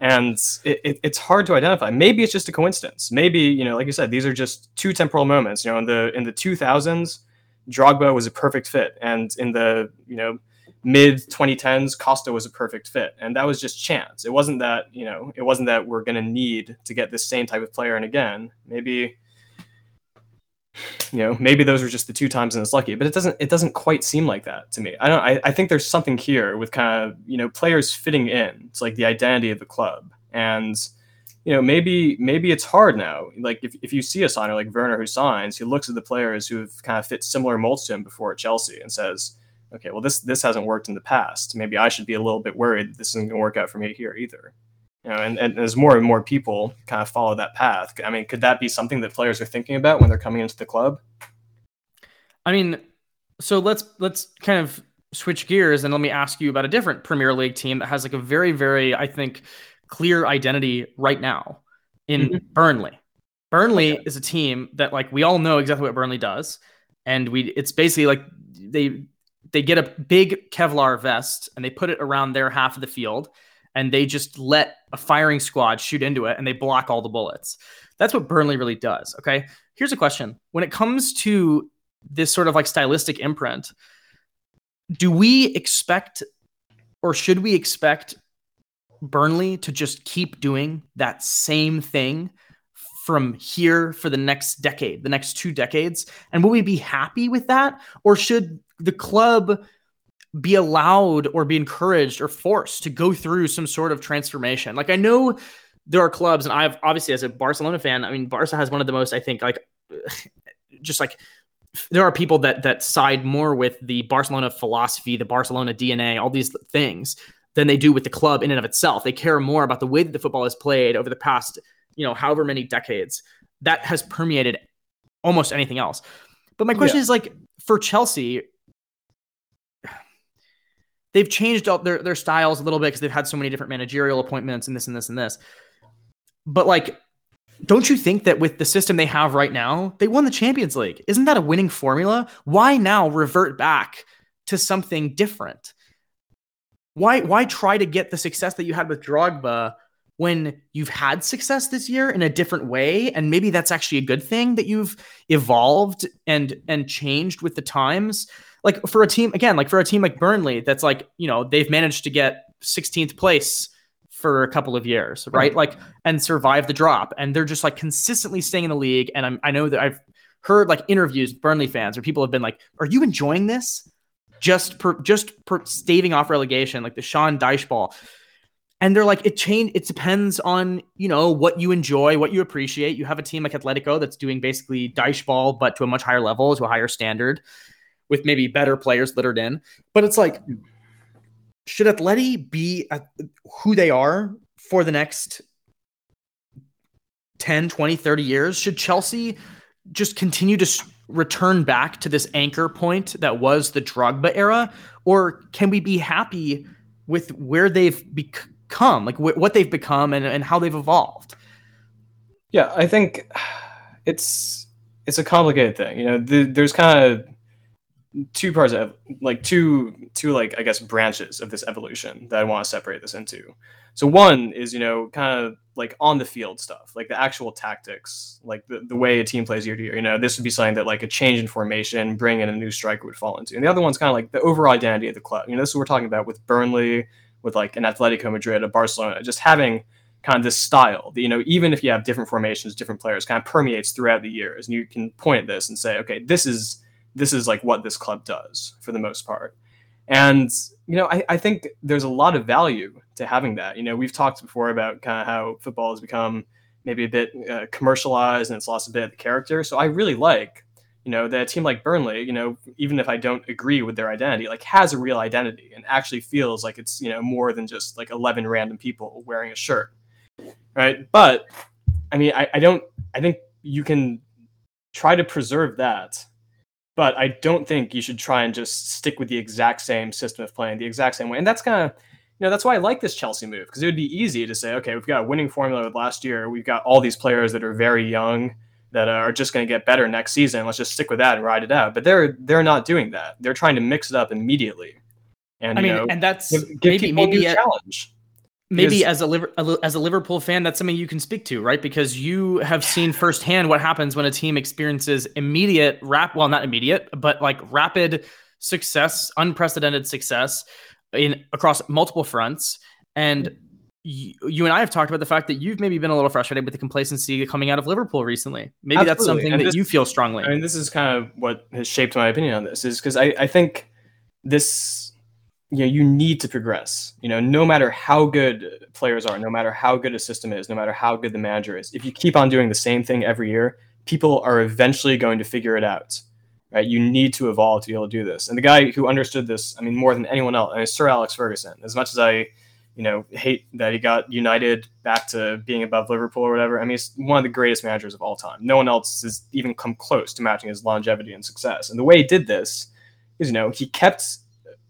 and it, it, it's hard to identify. Maybe it's just a coincidence. Maybe you know, like you said, these are just two temporal moments. You know, in the in the 2000s, Drogba was a perfect fit, and in the you know mid 2010s, Costa was a perfect fit, and that was just chance. It wasn't that you know, it wasn't that we're going to need to get this same type of player in again. Maybe you know maybe those were just the two times and it's lucky but it doesn't it doesn't quite seem like that to me. I don't I, I think there's something here with kind of you know players fitting in. It's like the identity of the club. And you know maybe maybe it's hard now. Like if, if you see a signer like werner who signs he looks at the players who have kind of fit similar molds to him before at chelsea and says okay well this this hasn't worked in the past. Maybe i should be a little bit worried this isn't going to work out for me here either you know, and, and as more and more people kind of follow that path, I mean, could that be something that players are thinking about when they're coming into the club? I mean, so let's let's kind of switch gears and let me ask you about a different Premier League team that has like a very, very, I think, clear identity right now in mm-hmm. Burnley. Burnley okay. is a team that like we all know exactly what Burnley does, and we it's basically like they they get a big Kevlar vest and they put it around their half of the field and they just let a firing squad shoot into it and they block all the bullets. That's what Burnley really does. Okay. Here's a question when it comes to this sort of like stylistic imprint, do we expect or should we expect Burnley to just keep doing that same thing from here for the next decade, the next two decades? And will we be happy with that? Or should the club be allowed or be encouraged or forced to go through some sort of transformation. Like I know there are clubs, and I've obviously as a Barcelona fan, I mean Barca has one of the most, I think, like just like there are people that that side more with the Barcelona philosophy, the Barcelona DNA, all these things than they do with the club in and of itself. They care more about the way that the football is played over the past, you know, however many decades. That has permeated almost anything else. But my question yeah. is like for Chelsea, they've changed up their, their styles a little bit because they've had so many different managerial appointments and this and this and this. But like, don't you think that with the system they have right now, they won the Champions League? Isn't that a winning formula? Why now revert back to something different? Why why try to get the success that you had with Drogba when you've had success this year in a different way and maybe that's actually a good thing that you've evolved and and changed with the times? Like for a team again, like for a team like Burnley, that's like you know they've managed to get 16th place for a couple of years, right? Like and survive the drop, and they're just like consistently staying in the league. And I'm, I know that I've heard like interviews with Burnley fans where people have been like, "Are you enjoying this?" Just per just per staving off relegation, like the Sean Dyche ball. And they're like, it change. It depends on you know what you enjoy, what you appreciate. You have a team like Atletico that's doing basically Dyche ball, but to a much higher level, to a higher standard with maybe better players littered in. But it's like, hmm. should Atleti be who they are for the next 10, 20, 30 years? Should Chelsea just continue to return back to this anchor point that was the Drogba era? Or can we be happy with where they've become, like wh- what they've become and, and how they've evolved? Yeah, I think it's it's a complicated thing. You know, the, there's kind of two parts of like two two like I guess branches of this evolution that I want to separate this into. So one is you know kind of like on the field stuff, like the actual tactics, like the, the way a team plays year to year. You know, this would be something that like a change in formation, bring in a new striker would fall into. And the other one's kind of like the overall identity of the club. You know, this is what we're talking about with Burnley, with like an Atletico Madrid, a Barcelona, just having kind of this style that, you know, even if you have different formations, different players, kind of permeates throughout the years. And you can point at this and say, okay, this is this is like what this club does for the most part. And you know, I, I think there's a lot of value to having that. You know, we've talked before about kind of how football has become maybe a bit uh, commercialized and it's lost a bit of the character. So I really like, you know, that a team like Burnley, you know, even if I don't agree with their identity, like has a real identity and actually feels like it's, you know, more than just like 11 random people wearing a shirt. Right. But I mean, I, I don't, I think you can try to preserve that but I don't think you should try and just stick with the exact same system of playing the exact same way. And that's kind of, you know, that's why I like this Chelsea move because it would be easy to say, okay, we've got a winning formula with last year. We've got all these players that are very young that are just going to get better next season. Let's just stick with that and ride it out. But they're they're not doing that. They're trying to mix it up immediately. And I mean, know, and that's give, give maybe maybe a, challenge maybe as a as a Liverpool fan, that's something you can speak to, right? Because you have seen firsthand what happens when a team experiences immediate rap, well, not immediate, but like rapid success, unprecedented success in across multiple fronts, and. You, you and I have talked about the fact that you've maybe been a little frustrated with the complacency coming out of Liverpool recently. Maybe Absolutely. that's something and that this, you feel strongly. I mean, this is kind of what has shaped my opinion on this, is because I, I think this you know you need to progress you know no matter how good players are no matter how good a system is no matter how good the manager is if you keep on doing the same thing every year people are eventually going to figure it out right? You need to evolve to be able to do this. And the guy who understood this i mean more than anyone else I mean, sir alex ferguson as much as i you know hate that he got united back to being above liverpool or whatever i mean he's one of the greatest managers of all time. No one else has even come close to matching his longevity and success. And the way he did this is you know he kept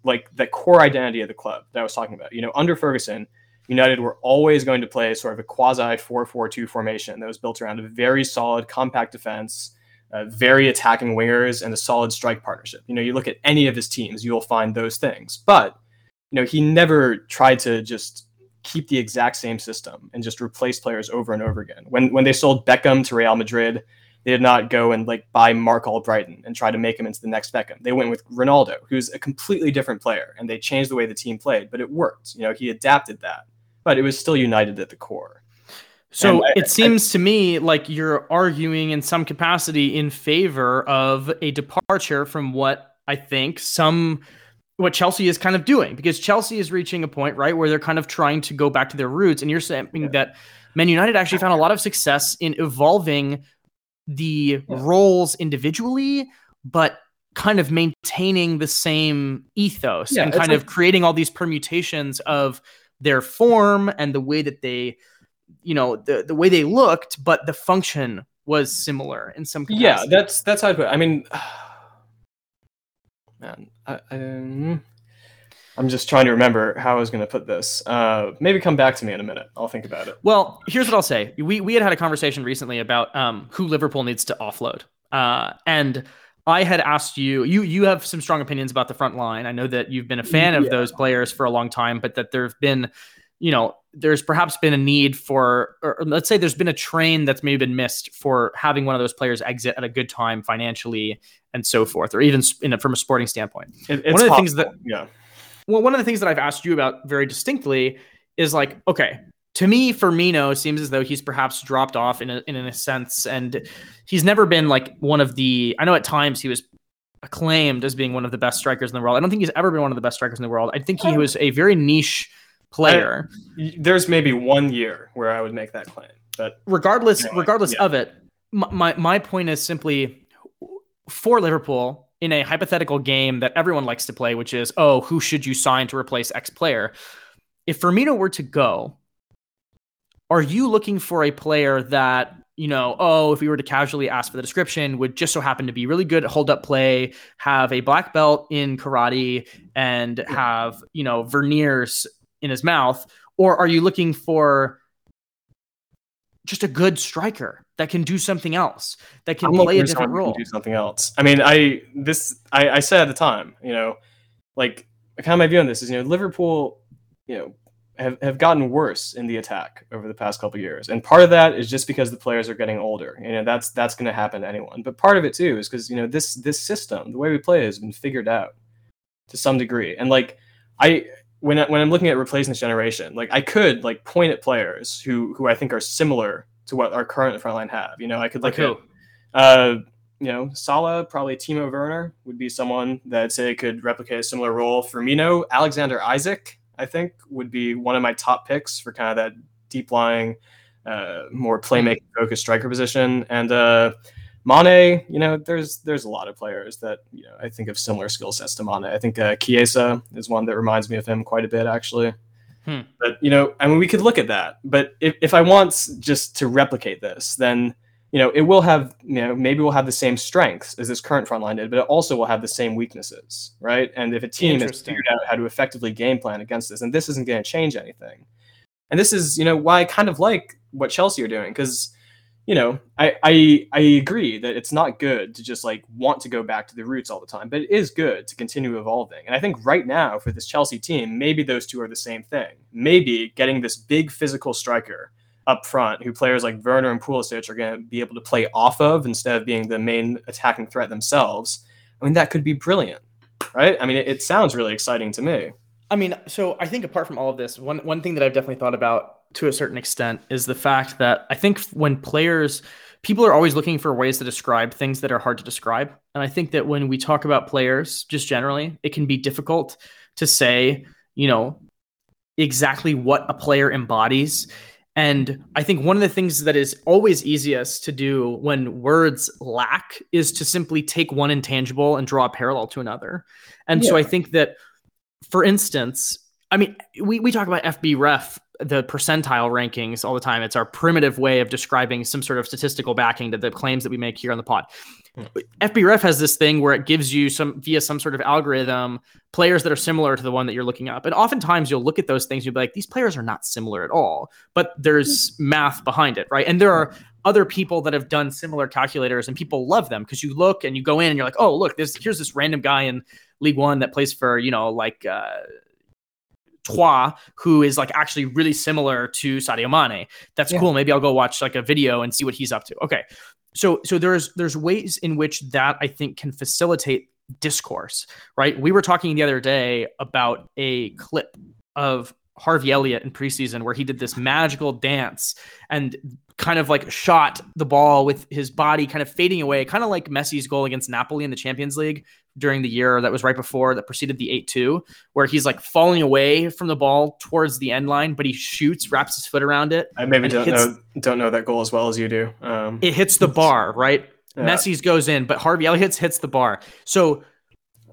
like the core identity of the club that I was talking about. You know, under Ferguson, United were always going to play sort of a quasi 4-4-2 formation that was built around a very solid, compact defense, uh, very attacking wingers, and a solid strike partnership. You know, you look at any of his teams, you'll find those things. But you know, he never tried to just keep the exact same system and just replace players over and over again. When when they sold Beckham to Real Madrid, they did not go and like buy Marc Albrighton and try to make him into the next Beckham. They went with Ronaldo, who's a completely different player, and they changed the way the team played, but it worked. You know, he adapted that, but it was still united at the core. So I, it seems I, to me like you're arguing in some capacity in favor of a departure from what I think some what Chelsea is kind of doing because Chelsea is reaching a point right where they're kind of trying to go back to their roots and you're saying yeah. that Man United actually found a lot of success in evolving the yeah. roles individually, but kind of maintaining the same ethos yeah, and kind like, of creating all these permutations of their form and the way that they, you know, the the way they looked, but the function was similar in some capacity. Yeah, that's that's how I put. It. I mean, man, I, I, um, I'm just trying to remember how I was going to put this. Uh, maybe come back to me in a minute. I'll think about it. Well, here's what I'll say. We we had had a conversation recently about um, who Liverpool needs to offload, uh, and I had asked you. You you have some strong opinions about the front line. I know that you've been a fan of those players for a long time, but that there have been, you know, there's perhaps been a need for, or let's say there's been a train that's maybe been missed for having one of those players exit at a good time financially and so forth, or even in a, from a sporting standpoint. It, one of the possible. things that yeah well, one of the things that I've asked you about very distinctly is like, okay, to me, Firmino seems as though he's perhaps dropped off in a, in a sense, and he's never been like one of the. I know at times he was acclaimed as being one of the best strikers in the world. I don't think he's ever been one of the best strikers in the world. I think he was a very niche player. I, there's maybe one year where I would make that claim, but regardless, regardless yeah. of it, my my point is simply for Liverpool in a hypothetical game that everyone likes to play, which is, oh, who should you sign to replace X player? If Firmino were to go, are you looking for a player that, you know, oh, if we were to casually ask for the description, would just so happen to be really good at hold up play, have a black belt in karate, and have, you know, veneers in his mouth? Or are you looking for just a good striker that can do something else, that can play a different role. Do something else. I mean, I this I, I said at the time, you know, like kind of my view on this is, you know, Liverpool, you know, have, have gotten worse in the attack over the past couple years. And part of that is just because the players are getting older. You know, that's that's going to happen to anyone. But part of it too is because you know this this system, the way we play, has been figured out to some degree. And like I when I, when I'm looking at replacing this generation, like I could like point at players who who I think are similar to what our current frontline have. You know, I could look like at uh, you know, Salah, probably Timo Werner would be someone that I'd say could replicate a similar role. Firmino, Alexander Isak, I think would be one of my top picks for kind of that deep lying, uh, more playmaking focused striker position. And uh, Mane, you know, there's there's a lot of players that you know I think of similar skill sets to Mane. I think uh, Chiesa is one that reminds me of him quite a bit actually. Hmm. But you know, I mean, we could look at that. But if if I want just to replicate this, then you know, it will have, you know, maybe we'll have the same strengths as this current front line did, but it also will have the same weaknesses, right? And if a team has figured out how to effectively game plan against this, and this isn't going to change anything. And this is, you know, why I kind of like what Chelsea are doing because, you know, I, I I agree that it's not good to just like want to go back to the roots all the time, but it is good to continue evolving. And I think right now for this Chelsea team, maybe those two are the same thing. Maybe getting this big physical striker up front who players like Werner and Pulisic are going to be able to play off of instead of being the main attacking threat themselves. I mean, that could be brilliant, right? I mean, it, it sounds really exciting to me. I mean, so I think apart from all of this, one one thing that I've definitely thought about to a certain extent is the fact that I think when players people are always looking for ways to describe things that are hard to describe. And I think that when we talk about players just generally, it can be difficult to say, you know, exactly what a player embodies and I think one of the things that is always easiest to do when words lack is to simply take one intangible and draw a parallel to another. And yeah. so I think that, for instance, I mean, we, we talk about FBref the percentile rankings all the time. It's our primitive way of describing some sort of statistical backing to the claims that we make here on the pod. Hmm. FBref has this thing where it gives you some via some sort of algorithm players that are similar to the one that you're looking up. And oftentimes you'll look at those things, you'll be like, these players are not similar at all, but there's hmm. math behind it, right? And there are other people that have done similar calculators and people love them because you look and you go in and you're like, oh, look, this here's this random guy in Ligue 1 that plays for, you know, like uh Troyes, who is like actually really similar to Sadio Mane. That's yeah. cool. Maybe I'll go watch like a video and see what he's up to. Okay. So so there's there's ways in which that I think can facilitate discourse, right? We were talking the other day about a clip of Harvey Elliott in preseason where he did this magical dance and kind of like shot the ball with his body kind of fading away, kind of like Messi's goal against Napoli in the Champions League during the year that was right before that preceded the 8-2 where he's like falling away from the ball towards the end line but he shoots wraps his foot around it i maybe don't hits, know don't know that goal as well as you do um, it hits the bar right yeah. messi's goes in but harvey elliott's hits the bar so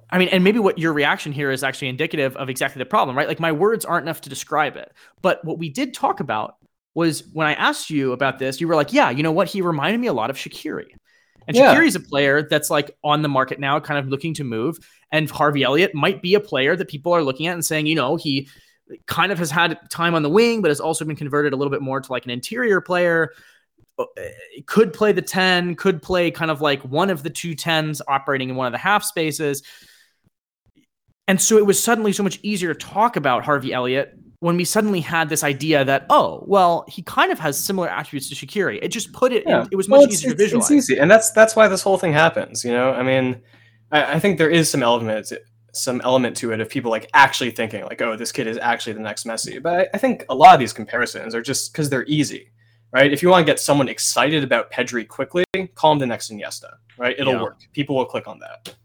I mean, and maybe what your reaction here is actually indicative of exactly the problem, right? Like my words aren't enough to describe it. But what we did talk about was when I asked you about this, you were like, yeah, you know what? He reminded me a lot of Shaqiri. And yeah. Shaqiri's a player that's like on the market now, kind of looking to move. And Harvey Elliott might be a player that people are looking at and saying, you know, he kind of has had time on the wing, but has also been converted a little bit more to like an interior player. Uh, could play the 10, could play kind of like one of the two 10s operating in one of the half spaces. And so it was suddenly so much easier to talk about Harvey Elliott when we suddenly had this idea that oh well he kind of has similar attributes to Shaqiri. It just put it. Yeah. In, it was much well, easier to visualize. It's easy, and that's that's why this whole thing happens. You know, I mean, I, I think there is some element some element to it of people like actually thinking like oh this kid is actually the next Messi. But I, I think a lot of these comparisons are just because they're easy. Right. If you want to get someone excited about Pedri quickly, call him the next Iniesta. Right. It'll yeah. work. People will click on that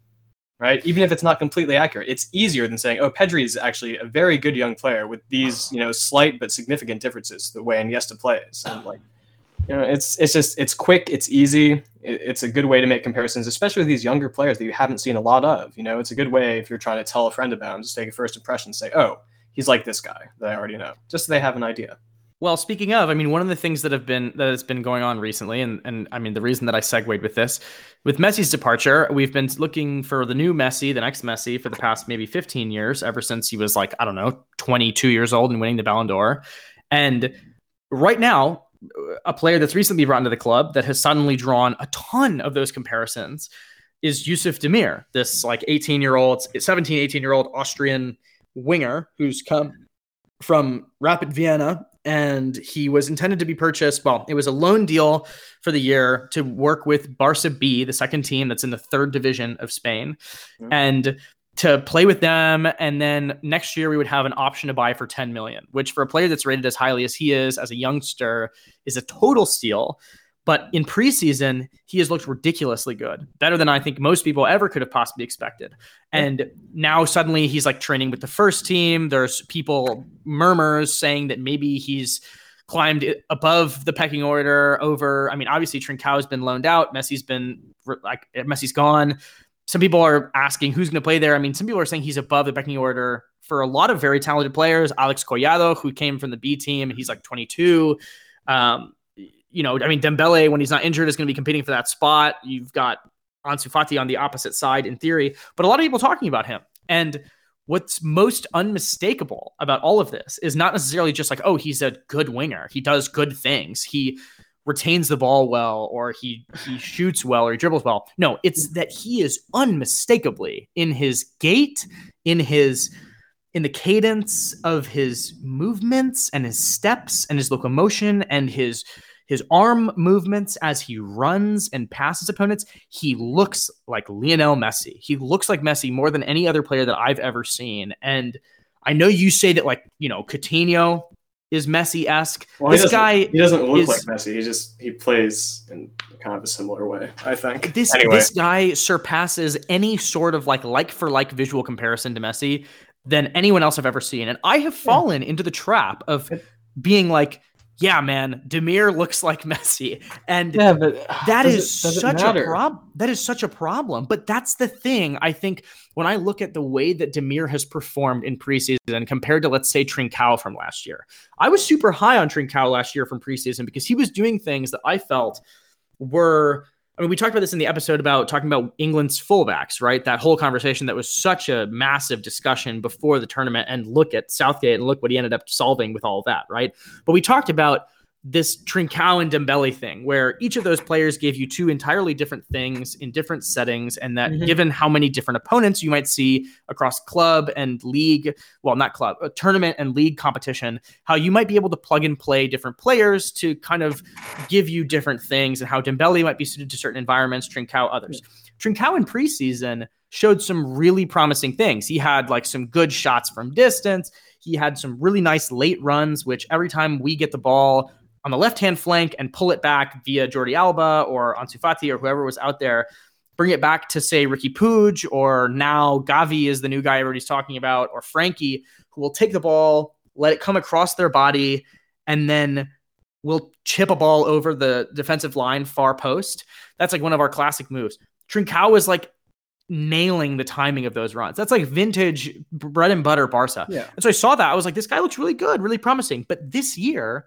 right? Even if it's not completely accurate, it's easier than saying, "Oh, Pedri is actually a very good young player with these, you know, slight but significant differences the way Iniesta plays." And like, you know, it's it's just it's quick, it's easy, it's a good way to make comparisons, especially with these younger players that you haven't seen a lot of. You know, it's a good way if you're trying to tell a friend about him, just take a first impression, say, "Oh, he's like this guy that I already know," just so they have an idea. Well, speaking of, I mean, one of the things that have been that has been going on recently, and and I mean, the reason that I segued with this, with Messi's departure, we've been looking for the new Messi, the next Messi, for the past maybe 15 years, ever since he was like I don't know, 22 years old and winning the Ballon d'Or, and right now a player that's recently brought into the club that has suddenly drawn a ton of those comparisons is Yusuf Demir, this like 18 year old, 17, 18 year old Austrian winger who's come from Rapid Vienna and he was intended to be purchased. Well, it was a loan deal for the year to work with Barca B, the second team that's in the third division of Spain. Mm-hmm. And to play with them and then next year we would have an option to buy for 10 million which for a player that's rated as highly as he is as a youngster is a total steal but in preseason he has looked ridiculously good better than i think most people ever could have possibly expected and now suddenly he's like training with the first team there's people murmurs saying that maybe he's climbed above the pecking order over i mean obviously trincao has been loaned out messi's been like messi's gone some people are asking who's going to play there. I mean, some people are saying he's above the pecking order for a lot of very talented players. Alex Collado, who came from the B team, and he's like 22. Um, you know, I mean, Dembele, when he's not injured, is going to be competing for that spot. You've got Ansu Fati on the opposite side in theory, but a lot of people talking about him. And what's most unmistakable about all of this is not necessarily just like, oh, he's a good winger. He does good things. He retains the ball well or he he shoots well or he dribbles well. No, it's that he is unmistakably in his gait, in his in the cadence of his movements and his steps and his locomotion and his his arm movements as he runs and passes opponents, he looks like Lionel Messi. He looks like Messi more than any other player that I've ever seen. And I know you say that like, you know, Coutinho is Messi esque. Well, this guy he doesn't look is, like Messi. He just he plays in kind of a similar way. I think this anyway. this guy surpasses any sort of like like for like visual comparison to Messi than anyone else I've ever seen. And I have fallen yeah. into the trap of being like yeah, man, Demir looks like Messi, and yeah, but that is it, such a problem. That is such a problem. But that's the thing. I think when I look at the way that Demir has performed in preseason compared to, let's say, Trincao from last year, I was super high on Trincao last year from preseason because he was doing things that I felt were I mean, we talked about this in the episode about talking about England's fullbacks, right? That whole conversation that was such a massive discussion before the tournament. And look at Southgate and look what he ended up solving with all that, right? But we talked about this Trincao and Dembele thing, where each of those players gave you two entirely different things in different settings, and that mm-hmm. given how many different opponents you might see across club and league, well, not club, a tournament and league competition, how you might be able to plug and play different players to kind of give you different things, and how Dembele might be suited to certain environments, Trincao others. Trincao in preseason showed some really promising things. He had like some good shots from distance. He had some really nice late runs, which every time we get the ball on the left hand flank and pull it back via Jordi Alba or Ansu Fati or whoever was out there. Bring it back to say Riqui Puig or now Gavi is the new guy everybody's talking about or Frenkie who will take the ball, let it come across their body, and then will chip a ball over the defensive line far post. That's like one of our classic moves. Trincao is like nailing the timing of those runs. That's like vintage bread and butter Barca. Yeah. And so I saw that. I was like, this guy looks really good, really promising. But this year,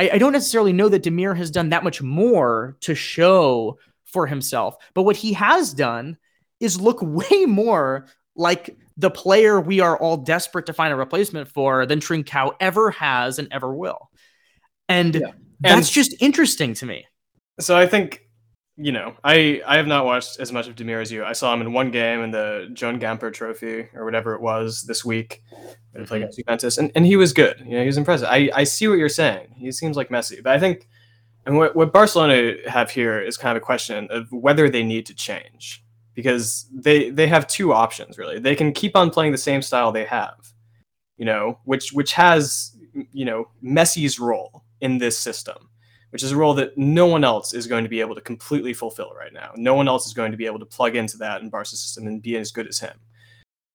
I, I don't necessarily know that Demir has done that much more to show for himself. But what he has done is look way more like the player we are all desperate to find a replacement for than Trincao ever has and ever will. And yeah. that's and just interesting to me. So I think you know, I I have not watched as much of Demir as you. I saw him in one game in the Joan Gamper Trophy or whatever it was this week. Mm-hmm. Playing against Juventus, and, and he was good. You know, he was impressive. I, I see what you're saying. He seems like Messi, but I think, and what what Barcelona have here is kind of a question of whether they need to change because they they have two options really. They can keep on playing the same style they have, you know, which which has you know Messi's role in this system which is a role that no one else is going to be able to completely fulfill right now. No one else is going to be able to plug into that in Barca's system and be as good as him.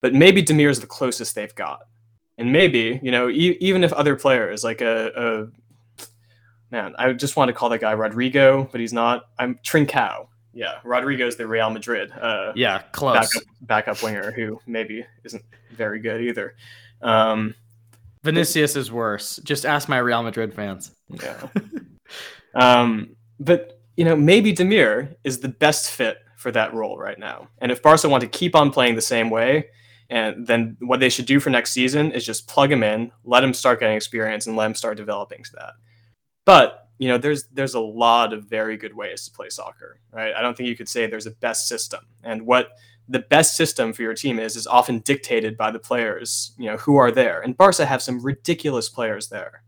But maybe Demir is the closest they've got. And maybe, you know, e- even if other players like a, a, man, I just want to call that guy Rodrygo, but he's not. I'm Trincao. Yeah, Rodrygo is the Real Madrid. Uh, yeah, close backup, backup winger who maybe isn't very good either. Um, Vinicius is worse. Just ask my Real Madrid fans. Yeah. Um, but you know, maybe Demir is the best fit for that role right now. And if Barca want to keep on playing the same way, and then what they should do for next season is just plug him in, let him start getting experience, and let him start developing to that. But you know, there's there's a lot of very good ways to play soccer, right? I don't think you could say there's a best system. And what the best system for your team is is often dictated by the players, you know, who are there. And Barca have some ridiculous players there.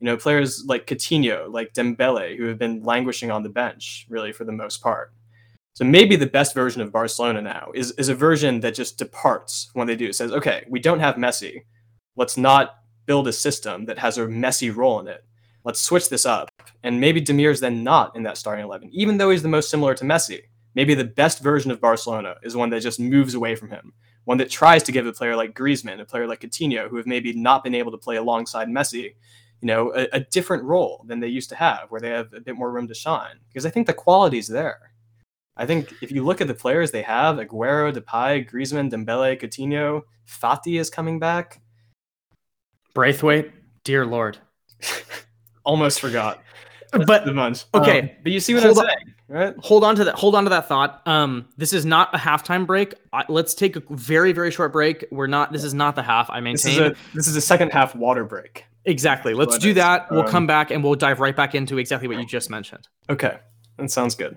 You know, players like Coutinho, like Dembele, who have been languishing on the bench really for the most part. So maybe the best version of Barcelona now is, is a version that just departs when they do. It says, okay, we don't have Messi. Let's not build a system that has a Messi role in it. Let's switch this up. And maybe Demir's then not in that starting 11, even though he's the most similar to Messi. Maybe the best version of Barcelona is one that just moves away from him, one that tries to give a player like Griezmann, a player like Coutinho, who have maybe not been able to play alongside Messi, you know, a, a different role than they used to have, where they have a bit more room to shine. Because I think the quality's there. I think if you look at the players they have, Aguero, Depay, Griezmann, Dembele, Coutinho, Fati is coming back. Braithwaite, dear lord. Almost forgot. But the month. okay, um, but you see what I'm on. saying, right? hold on to that hold on to that thought um this is not a halftime break I, let's take a very very short break we're not this is not the half i This maintain is a this is a second half water break. Exactly let's do that we'll Um, come back and we'll dive right back into exactly what you just mentioned Okay, that sounds good.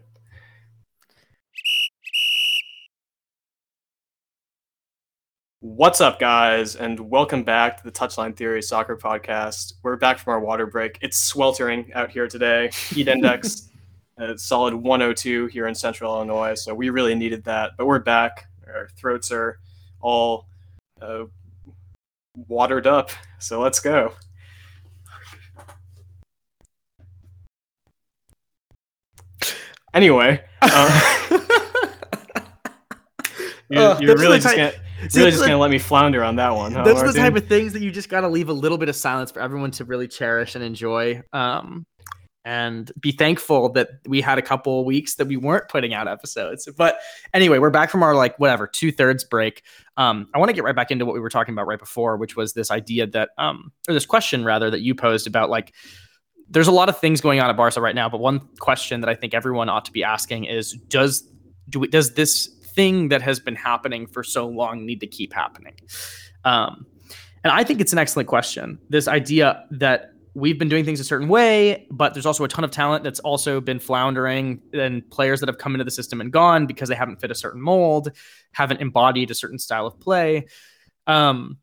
What's up, guys, and welcome back to the Touchline Theory Soccer Podcast. We're back from our water break. It's sweltering out here today. Heat index, uh, solid 102 here in Central Illinois, so we really needed that. But we're back. Our throats are all uh, watered up, so let's go. Anyway, uh, you're, Uh, you're really just type- gonna See, really just the- gonna let me flounder on that one. Huh, Those are the type of things that you just got to leave a little bit of silence for everyone to really cherish and enjoy. Um, and be thankful that we had a couple weeks that we weren't putting out episodes. But anyway, we're back from our like whatever two thirds break. Um, I want to get right back into what we were talking about right before, which was this idea that, um, or this question rather that you posed about like, there's a lot of things going on at Barca right now, but one question that I think everyone ought to be asking is, does do we, does this thing that has been happening for so long need to keep happening? Um, and I think it's an excellent question. This idea that we've been doing things a certain way, but there's also a ton of talent that's also been floundering, and players that have come into the system and gone because they haven't fit a certain mold, haven't embodied a certain style of play. Um,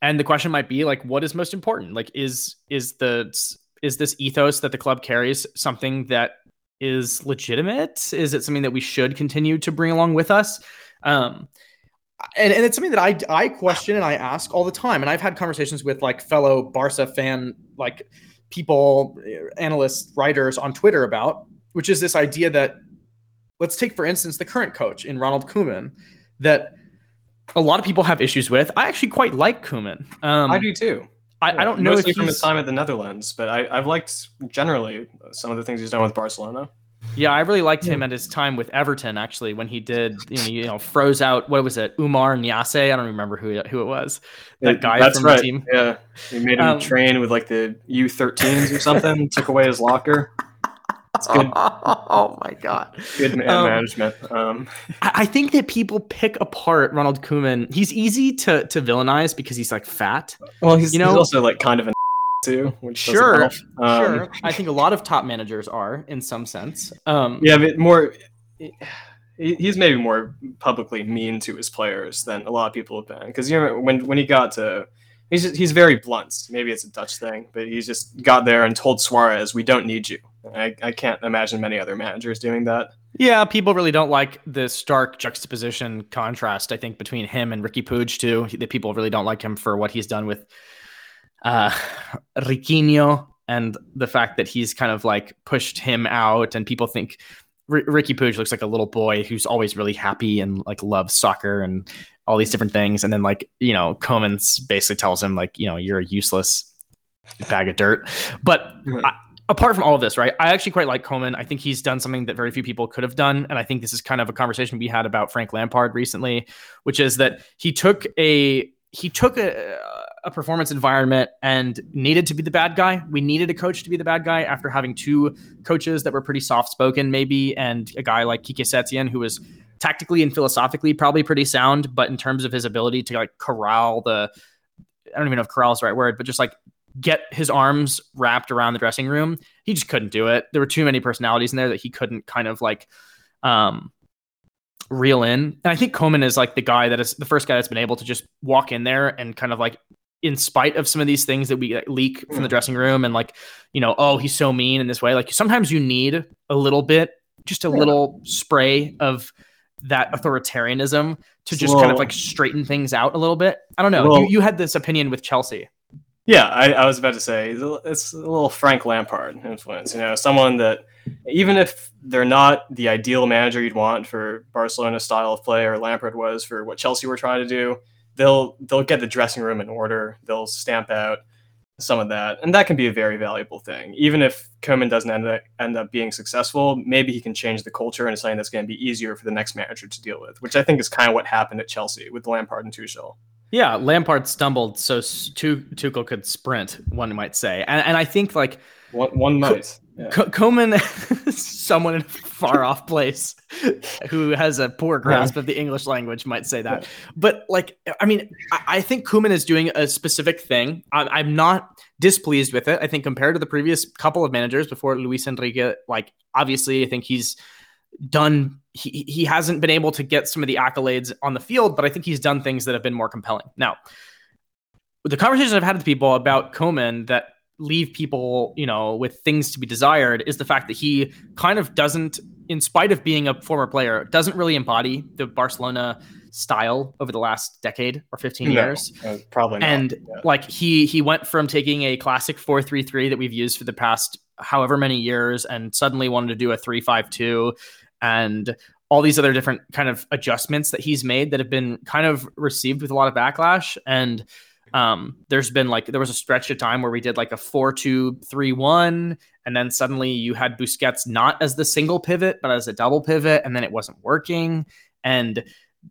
and the question might be like, what is most important? Like, is is the is this ethos that the club carries something that is legitimate? Is it something that we should continue to bring along with us? Um, and, and it's something that I I question and I ask all the time. And I've had conversations with like fellow Barca fan like people, analysts, writers on Twitter about, which is this idea that let's take for instance the current coach in Ronald Koeman, that a lot of people have issues with. I actually quite like Koeman. Um, I do too. I, I don't know Mostly if from his time at the Netherlands, but I, I've liked generally some of the things he's done with Barcelona. Yeah, I really liked him at his time with Everton. Actually, when he did, you know, you know froze out. What was it, Oumar Niasse? I don't remember who who it was. That guy that's from right. the team. Yeah, he made him Um, train with like the U13s or something. took away his locker. It's good, oh my god! good man Um, management. Um, I, I think that people pick apart Ronald Koeman. He's easy to to villainize because he's like fat. well, he's, you know- he's also like kind of an too, which Sure. Um, sure, I think a lot of top managers are in some sense. Um, Yeah, but more. He's maybe more publicly mean to his players than a lot of people have been. Because you know when when he got to, he's just, he's very blunt. Maybe it's a Dutch thing, but he just got there and told Suarez, "We don't need you." I, I can't imagine many other managers doing that. Yeah, people really don't like the stark juxtaposition contrast. I think between him and Riqui Puig too. That people really don't like him for what he's done with uh, Riquinho and the fact that he's kind of like pushed him out, and people think R- Riqui Puig looks like a little boy who's always really happy and like loves soccer and all these different things. And then like you know, Koeman's basically tells him like you know you're a useless bag of dirt. But I, apart from all of this, right? I actually quite like Koeman. I think he's done something that very few people could have done, and I think this is kind of a conversation we had about Frank Lampard recently, which is that he took a he took a, a performance environment and needed to be the bad guy. We needed a coach to be the bad guy after having two coaches that were pretty soft spoken, maybe, and a guy like Quique Setien who was tactically and philosophically probably pretty sound, but in terms of his ability to like corral the I don't even know if corral is the right word, but just like get his arms wrapped around the dressing room. He just couldn't do it. There were too many personalities in there that he couldn't kind of like um reel in. And I think Koeman is like the guy that is the first guy that's been able to just walk in there and kind of like in spite of some of these things that we leak from the mm. dressing room and like, you know, oh, he's so mean in this way. Like sometimes you need a little bit, just a little spray of that authoritarianism to just kind of like straighten things out a little bit. I don't know. You, you had this opinion with Chelsea. Yeah, I, I, was about to say it's a little Frank Lampard influence. You know, someone that even if they're not the ideal manager you'd want for Barcelona style of play, or Lampard was for what Chelsea were trying to do, they'll they'll get the dressing room in order. They'll stamp out some of that, and that can be a very valuable thing. Even if Koeman doesn't end up end up being successful, maybe he can change the culture into something that's going to be easier for the next manager to deal with, which I think is kind of what happened at Chelsea with Lampard and Tuchel. Yeah, Lampard stumbled so Tuchel could sprint. One might say, and, and I think like one, one might. Yeah. Koeman, someone in a far off place who has a poor grasp yeah. of the English language, might say that. Yeah. But like, I mean, I, I, think Koeman is doing a specific thing. I'm, I'm, not displeased with it. I think compared to the previous couple of managers before Luis Enrique, like obviously, I think he's done. He he hasn't been able to get some of the accolades on the field, but I think he's done things that have been more compelling. Now, the conversations I've had with people about Koeman that leave people, you know, with things to be desired is the fact that he kind of doesn't, in spite of being a former player, doesn't really embody the Barcelona style over the last decade or 15 no, years. Uh, probably not. And yeah. like he he went from taking a classic 4-3-3 that we've used for the past however many years and suddenly wanted to do a 3-5-2 and all these other different kind of adjustments that he's made that have been kind of received with a lot of backlash and um, there's been like there was a stretch of time where we did like a four two three one, and then suddenly you had Busquets not as the single pivot but as a double pivot, and then it wasn't working. And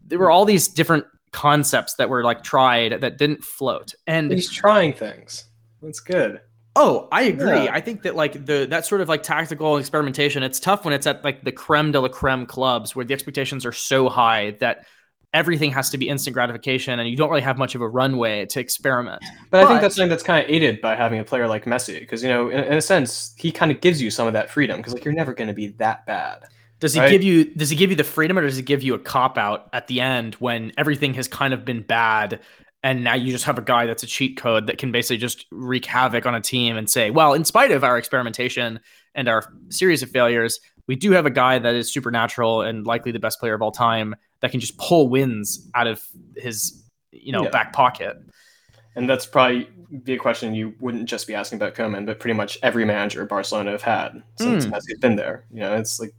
there were all these different concepts that were like tried that didn't float. And he's trying things. That's good. Oh, I agree. Yeah. I think that like the that sort of like tactical experimentation, it's tough when it's at like the creme de la creme clubs where the expectations are so high that everything has to be instant gratification and you don't really have much of a runway to experiment. But, but I think that's something that's kind of aided by having a player like Messi because you know in, in, a sense he kind of gives you some of that freedom because like you're never going to be that bad. Does he right? give you does he give you the freedom or does he give you a cop out at the end when everything has kind of been bad and now you just have a guy that's a cheat code that can basically just wreak havoc on a team and say, well, in spite of our experimentation and our series of failures, we do have a guy that is supernatural and likely the best player of all time that can just pull wins out of his you know yeah. back pocket. And that's probably be a question you wouldn't just be asking about Koeman, but pretty much every manager Barcelona have had since mm. Messi's been there. You know, it's like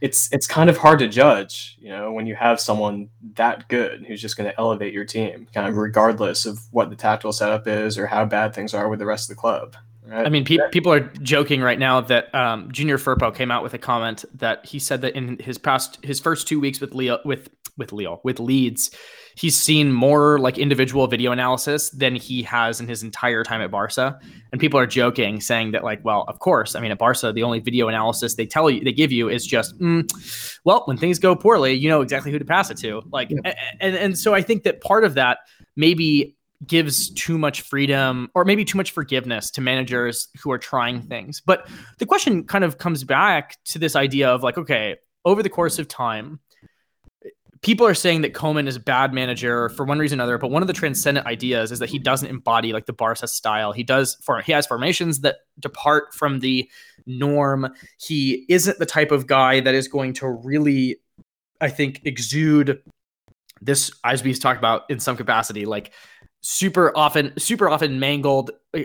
it's it's kind of hard to judge, you know, when you have someone that good who's just going to elevate your team, kind of regardless of what the tactical setup is or how bad things are with the rest of the club. Right? I mean, pe- people are joking right now that um, Junior Firpo came out with a comment that he said that in his past, his first two weeks with Leo, with with Leo, with Leeds, he's seen more like individual video analysis than he has in his entire time at Barca. And people are joking, saying that like, well, of course, I mean, at Barca, the only video analysis they tell you, they give you is just, mm, well, when things go poorly, you know exactly who to pass it to. Like, yeah. and and so I think that part of that maybe gives too much freedom or maybe too much forgiveness to managers who are trying things. But the question kind of comes back to this idea of like, okay, over the course of time, people are saying that Koeman is a bad manager for one reason or another, but one of the transcendent ideas is that he doesn't embody like the Barca style. He does for he has formations that depart from the norm. He isn't the type of guy that is going to really, I think, exude this as we've talked about in some capacity, like super often super often mangled uh,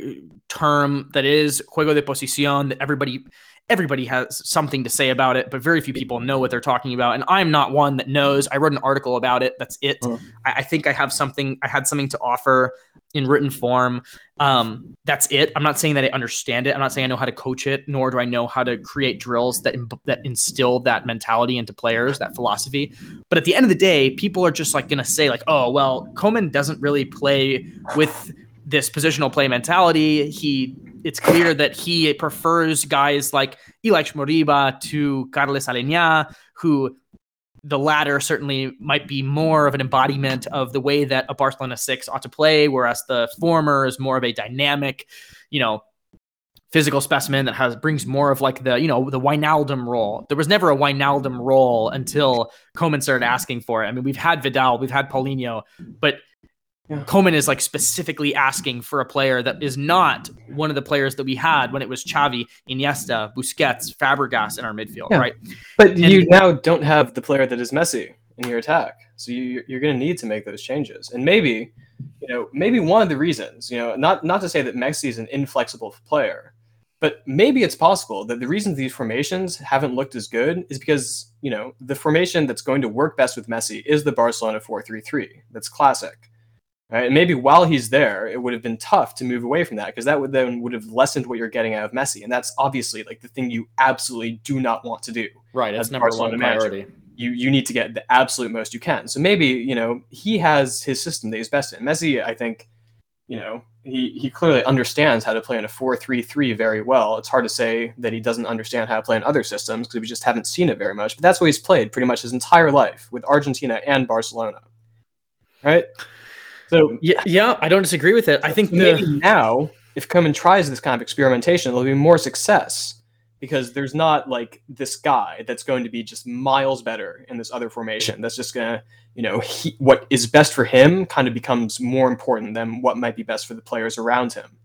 term that is juego de posición that everybody everybody has something to say about it but very few people know what they're talking about and i'm not one that knows i wrote an article about it that's it mm. I, I, think i have something i had something to offer in written form. Um, that's it. I'm not saying that I understand it. I'm not saying I know how to coach it, nor do I know how to create drills that that instill that mentality into players, that philosophy. But at the end of the day, people are just like going to say like, "Oh, well, Koeman doesn't really play with this positional play mentality. He it's clear that he prefers guys like Ilaix Moriba to Carles Aleñá, who the latter certainly might be more of an embodiment of the way that a Barcelona six ought to play, whereas the former is more of a dynamic, you know, physical specimen that has brings more of like the you know the Wijnaldum role. There was never a Wijnaldum role until Koeman started asking for it. I mean, we've had Vidal, we've had Paulinho, but yeah. Is like specifically asking for a player that is not one of the players that we had when it was Xavi, Iniesta, Busquets, Fabregas in our midfield, yeah. right? But and, you now don't have the player that is Messi in your attack, so you, you're going to need to make those changes. And maybe, you know, maybe one of the reasons, you know, not not to say that Messi is an inflexible player, but maybe it's possible that the reason these formations haven't looked as good is because you know the formation that's going to work best with Messi is the Barcelona 4-3-3. That's classic Right? And maybe while he's there, it would have been tough to move away from that because that would then would have lessened what you're getting out of Messi, and that's obviously like the thing you absolutely do not want to do. Right, that's number one priority. You you need to get the absolute most you can. So maybe you know he has his system that he's best in. Messi, I think, you know, he he clearly understands how to play in a four-three-three very well. It's hard to say that he doesn't understand how to play in other systems because we just haven't seen it very much. But that's what he's played pretty much his entire life with Argentina and Barcelona. Right. So yeah, yeah, I don't disagree with it. I think maybe the... now, if Koeman tries this kind of experimentation, there'll be more success because there's not like this guy that's going to be just miles better in this other formation. That's just gonna, you know, he, what is best for him kind of becomes more important than what might be best for the players around him.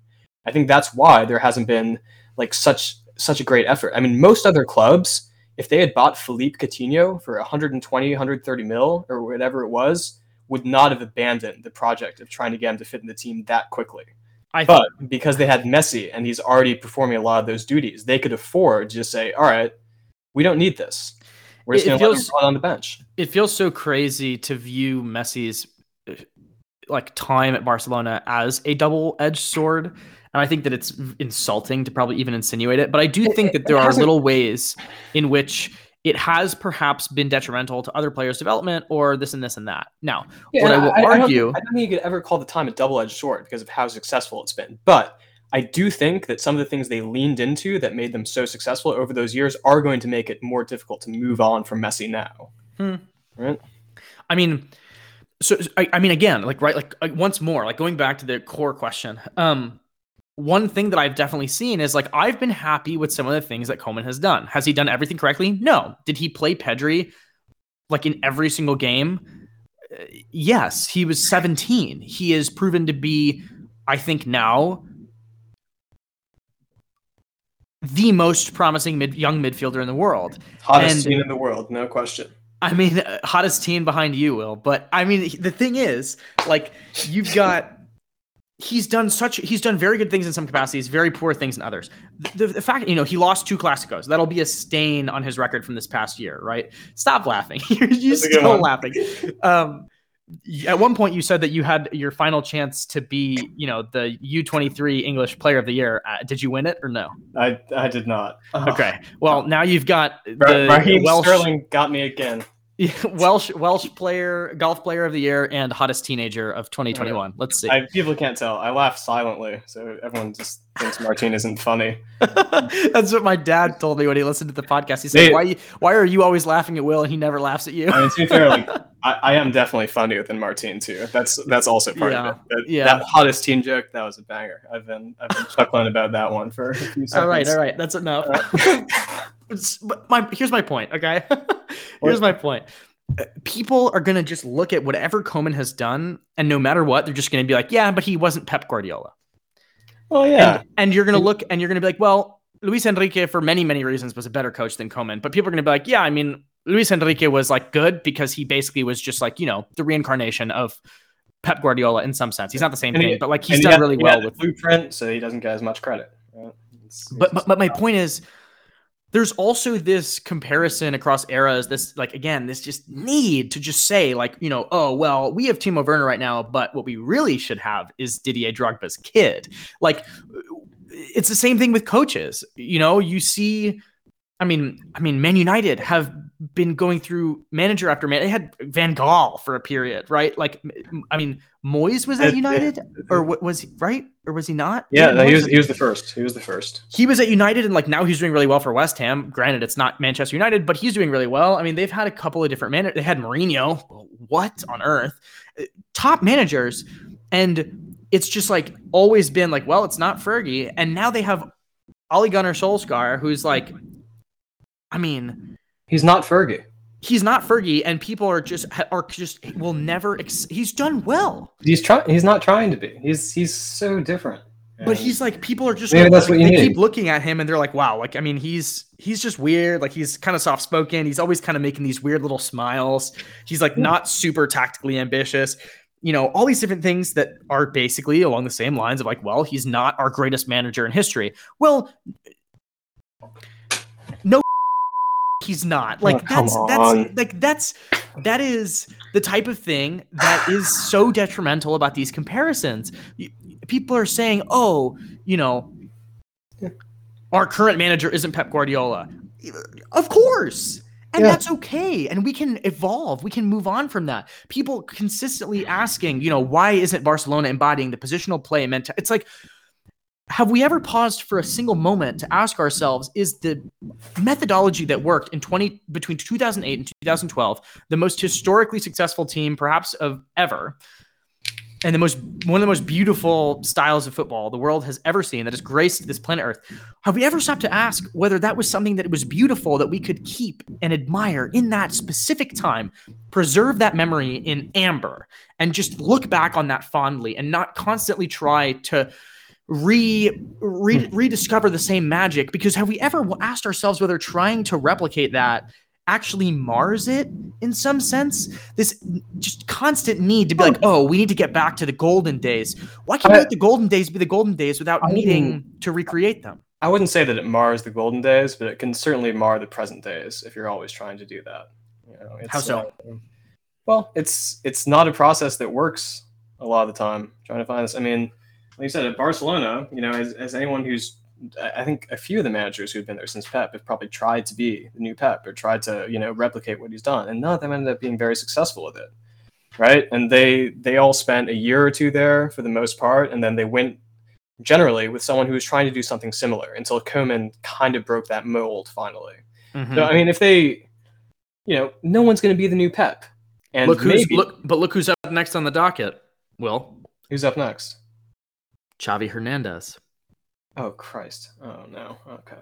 I think that's why there hasn't been like such such a great effort. I mean, most other clubs, if they had bought Philippe Coutinho for 120, 130 mil or whatever it was, would not have abandoned the project of trying to get him to fit in the team that quickly. I but because they had Messi and he's already performing a lot of those duties, they could afford to just say, "All right, we don't need this. We're just going to let him run on the bench." It feels so crazy to view Messi's uh, like time at Barcelona as a double-edged sword, and I think that it's insulting to probably even insinuate it. But I do think that there are little ways in which it has perhaps been detrimental to other players' development or this and this and that. Now, yeah, what I will I, argue, I don't, I don't, think you could ever call the time a double-edged sword because of how successful it's been. But I do think that some of the things they leaned into that made them so successful over those years are going to make it more difficult to move on from Messi now. Hmm. Right? I mean, so I, I mean, again, like right, like, like once more, like going back to the core question. Um, one thing that I've definitely seen is like I've been happy with some of the things that Koeman has done. Has he done everything correctly? No. Did he play Pedri like in every single game? Uh, yes, he was 17. He is proven to be, I think now, the most promising mid, young midfielder in the world. Hottest and, team in the world, no question. I mean, hottest team behind you, Will. But I mean, the thing is, like, you've got he's done such he's done very good things in some capacities, very poor things in others. The, the fact you know he lost two Clásicos that'll be a stain on his record from this past year, right? Stop laughing. you're, you're still laughing. Um, at one point, you said that you had your final chance to be, you know, the U23 English Player of the Year. Uh, did you win it or no? I I did not. Okay. Well, now you've got the Raheem Welsh... Sterling got me again. Welsh Welsh player, golf player of the year, and hottest teenager of 2021. Let's see. I, people can't tell. I laugh silently, so everyone just thinks Martin isn't funny. That's what my dad told me when he listened to the podcast. He said, they, "Why? Why are you always laughing at Will and he never laughs at you?" I mean, to be fair, like I, I, am definitely funnier than Martin too. That's that's also part yeah. of it. That, yeah, that hottest teen joke that was a banger. I've been I've been chuckling about that one for a few seconds. All right, all right, that's enough. But my here's my point. Okay, here's my point. Uh, people are gonna just look at whatever Koeman has done, and no matter what, they're just gonna be like, "Yeah, but he wasn't Pep Guardiola." Oh yeah, and, and you're gonna look and you're gonna be like, "Well, Luis Enrique, for many many reasons, was a better coach than Koeman." But people are gonna be like, "Yeah, I mean, Luis Enrique was like good because he basically was just like you know the reincarnation of." Pep Guardiola in some sense. He's not the same and thing, he, but like he's done he had, really well with blueprint, so he doesn't get as much credit. Right? It's, but, but but my point is, there's also this comparison across eras this like again this just need to just say like you know oh well we have Timo Werner right now but what we really should have is Didier Drogba's kid. Like it's the same thing with coaches. You know you see I mean I mean Man United have been going through manager after man. They had Van Gaal for a period, right? Like, I mean, Moyes was at United, or what was he right, or was he not? Yeah, no, he was. He was the first. He was the first. He was at United, and like now he's doing really well for West Ham. Granted, it's not Manchester United, but he's doing really well. I mean, they've had a couple of different managers. They had Mourinho. What on earth? Uh, top managers, and it's just like always been like, well, it's not Fergie, and now they have Ole Gunnar Solskjaer, who's like, I mean, he's not Fergie. He's not Fergie, and people are just are just will never. Ex- he's done well. He's trying. He's not trying to be. He's he's so different. But he's like people are just maybe that's like, what you they need. keep looking at him and they're like, wow, like I mean, he's he's just weird. Like he's kind of soft spoken. He's always kind of making these weird little smiles. He's like not super tactically ambitious you know, all these different things that are basically along the same lines of like, well, he's not our greatest manager in history. Well, no, he's not. Like oh, that's that's like that's that is the type of thing that is so detrimental about these comparisons. People are saying, "Oh, you know, our current manager isn't Pep Guardiola." Of course and yeah. that's okay. And we can evolve. We can move on from that. People consistently asking, you know, why isn't Barcelona embodying the positional play mentality? It's like, have we ever paused for a single moment to ask ourselves, is the methodology that worked in 20 between 2008 and 2012 the most historically successful team perhaps of ever? and the most one of the most beautiful styles of football the world has ever seen that has graced this planet earth have we ever stopped to ask whether that was something that was beautiful that we could keep and admire in that specific time preserve that memory in amber and just look back on that fondly and not constantly try to re, re rediscover the same magic because have we ever asked ourselves whether trying to replicate that actually mars it in some sense. This just constant need to be like, oh, we need to get back to the golden days. Why can't I, the golden days be the golden days without I needing to recreate them? I wouldn't say that it mars the golden days, but it can certainly mar the present days if you're always trying to do that. You know, How so? Uh, well, it's it's not a process that works a lot of the time. Trying to find this. I mean, like you said, at Barcelona, you know, as, as anyone who's I think a few of the managers who've been there since Pep have probably tried to be the new Pep or tried to, you know, replicate what he's done, and none of them ended up being very successful with it, right? And they they all spent a year or two there for the most part, and then they went generally with someone who was trying to do something similar until Koeman kind of broke that mold finally. Mm-hmm. So I mean, if they, you know, no one's going to be the new Pep, and look who's maybe, look, but look who's up next on the docket. Will who's up next? Xavi Hernandez. Oh Christ! Oh no. Okay.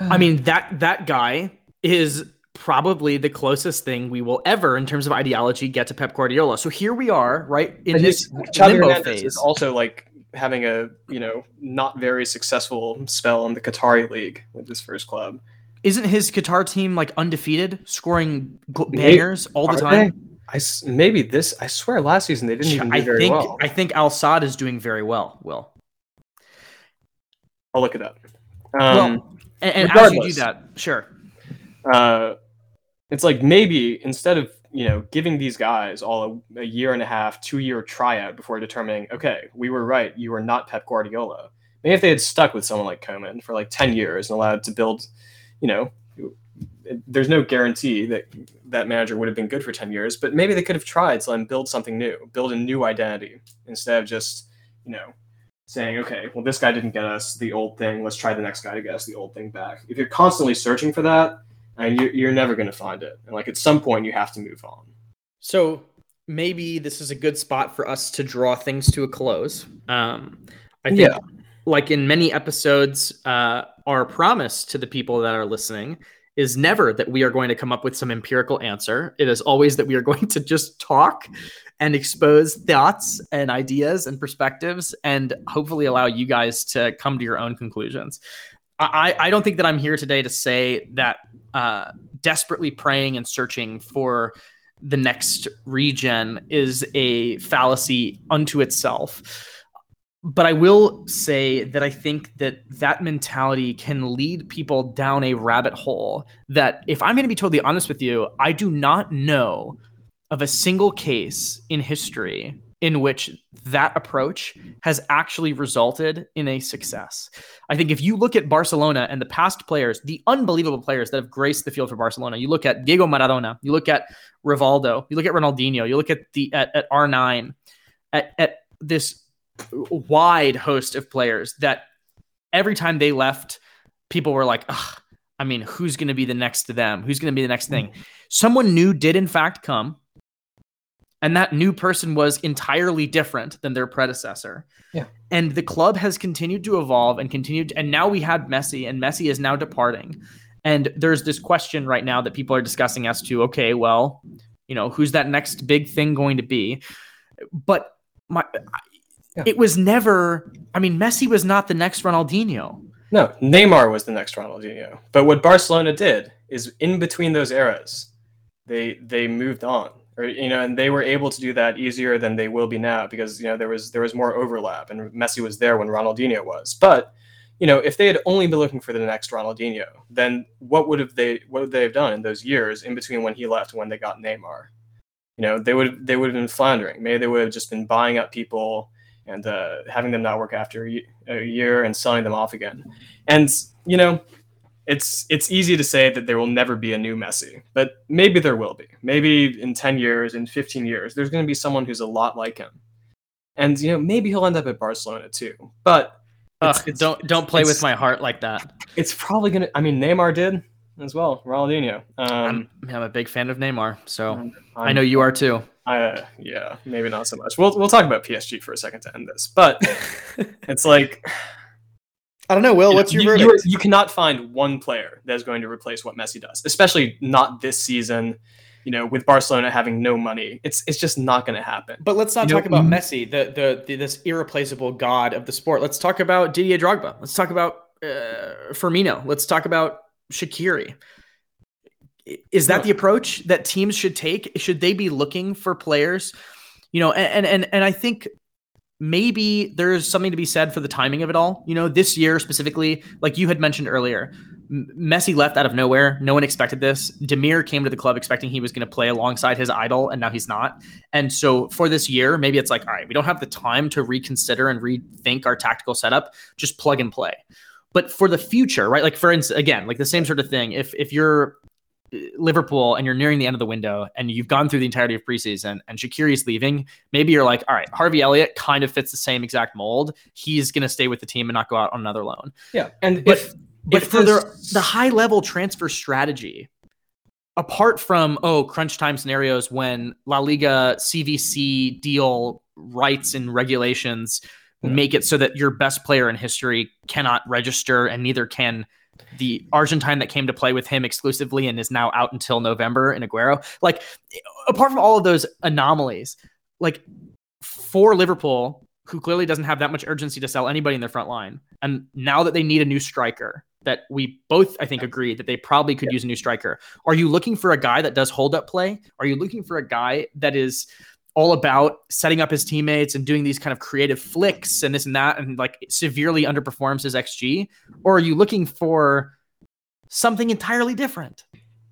I mean that that guy is probably the closest thing we will ever, in terms of ideology, get to Pep Guardiola. So here we are, right in and this limbo phase. Is also like having a you know not very successful spell in the Qatari league with his first club. Isn't his Qatar team like undefeated, scoring bangers all the time? They? I maybe this. I swear, last season they didn't even do I very think, well. I think Al Sadd is doing very well. Will I'll look it up. Um, well, and, and as you do that, sure. Uh, it's like maybe instead of you know giving these guys all a, a, year and a half, two year tryout before determining, okay, we were right, you were not Pep Guardiola. Maybe if they had stuck with someone like Koeman for like ten years and allowed to build, you know, there's no guarantee that that manager would have been good for 10 years but maybe they could have tried to build something new build a new identity instead of just you know saying, okay, well, this guy didn't get us the old thing. Let's try the next guy to get us the old thing back. If you're constantly searching for that, and you're, you're never going to find it. And like at some point, you have to move on. So maybe this is a good spot for us to draw things to a close. Um, I think, yeah. like in many episodes, uh, our promise to the people that are listening is never that we are going to come up with some empirical answer. It is always that we are going to just talk and expose thoughts and ideas and perspectives and hopefully allow you guys to come to your own conclusions. I, I don't think that I'm here today to say that uh, desperately praying and searching for the next regen is a fallacy unto itself but I will say that I think that that mentality can lead people down a rabbit hole that if I'm going to be totally honest with you, I do not know of a single case in history in which that approach has actually resulted in a success. I think if you look at Barcelona and the past players, the unbelievable players that have graced the field for Barcelona, you look at Diego Maradona, you look at Rivaldo, you look at Ronaldinho, you look at the at, at R9, at, at this wide host of players that every time they left, people were like, I mean, who's going to be the next to them? Who's going to be the next thing? Mm-hmm. Someone new did, in fact, come and that new person was entirely different than their predecessor. Yeah. And the club has continued to evolve and continued to, and now we had Messi and Messi is now departing. And there's this question right now that people are discussing as to okay, well, you know, who's that next big thing going to be? But my yeah. it was never I mean, Messi was not the next Ronaldinho. No, Neymar was the next Ronaldinho. But what Barcelona did is in between those eras, they they moved on or you know, and they were able to do that easier than they will be now because you know there was there was more overlap, and Messi was there when Ronaldinho was. But you know, if they had only been looking for the next Ronaldinho, then what would have they what would they have done in those years in between when he left and when they got Neymar? You know, they would they would have been floundering. Maybe they would have just been buying up people and uh, having them not work after a year and selling them off again. And you know, it's it's easy to say that there will never be a new Messi, but maybe there will be. Maybe in 10 years, in 15 years, there's going to be someone who's a lot like him. And you know, maybe he'll end up at Barcelona too. But it's, Ugh, it's, don't don't play with my heart like that. It's probably going to I mean Neymar did as well, Ronaldinho. Um, I'm, I'm, a big fan of Neymar, so I'm, i know you are too. Uh, yeah, maybe not so much. We'll we'll talk about PSG for a second to end this. But it's like I don't know, Will. What's your you, verdict? You, you cannot find one player that is going to replace what Messi does, especially not this season. You know, with Barcelona having no money, it's it's just not going to happen. But let's not you talk know, about Messi, the, the, the this irreplaceable god of the sport. Let's talk about Didier Drogba. Let's talk about uh, Firmino. Let's talk about Shaqiri. Is that the approach that teams should take? Should they be looking for players? You know, and and and I think maybe there's something to be said for the timing of it all. You know, this year specifically, like you had mentioned earlier, Messi left out of nowhere. No one expected this. Demir came to the club expecting he was going to play alongside his idol, and now he's not. And so for this year, maybe it's like, all right, we don't have the time to reconsider and rethink our tactical setup. Just plug and play. But for the future, right? Like for instance, again, like the same sort of thing. If if you're Liverpool and you're nearing the end of the window and you've gone through the entirety of preseason and Shaqiri's leaving, maybe you're like, all right, Harvey Elliott kind of fits the same exact mold. He's going to stay with the team and not go out on another loan. Yeah. And but, if, but if for the, the high level transfer strategy, apart from, oh, crunch time scenarios when La Liga CVC deal rights and regulations yeah. make it so that your best player in history cannot register and neither can – the Argentine that came to play with him exclusively and is now out until November in Aguero. Like, apart from all of those anomalies, like for Liverpool, who clearly doesn't have that much urgency to sell anybody in their front line, and now that they need a new striker, that we both I think agree that they probably could yeah. use a new striker. Are you looking for a guy that does hold up play? Are you looking for a guy that is all about setting up his teammates and doing these kind of creative flicks and this and that and like severely underperforms his XG? Or are you looking for something entirely different?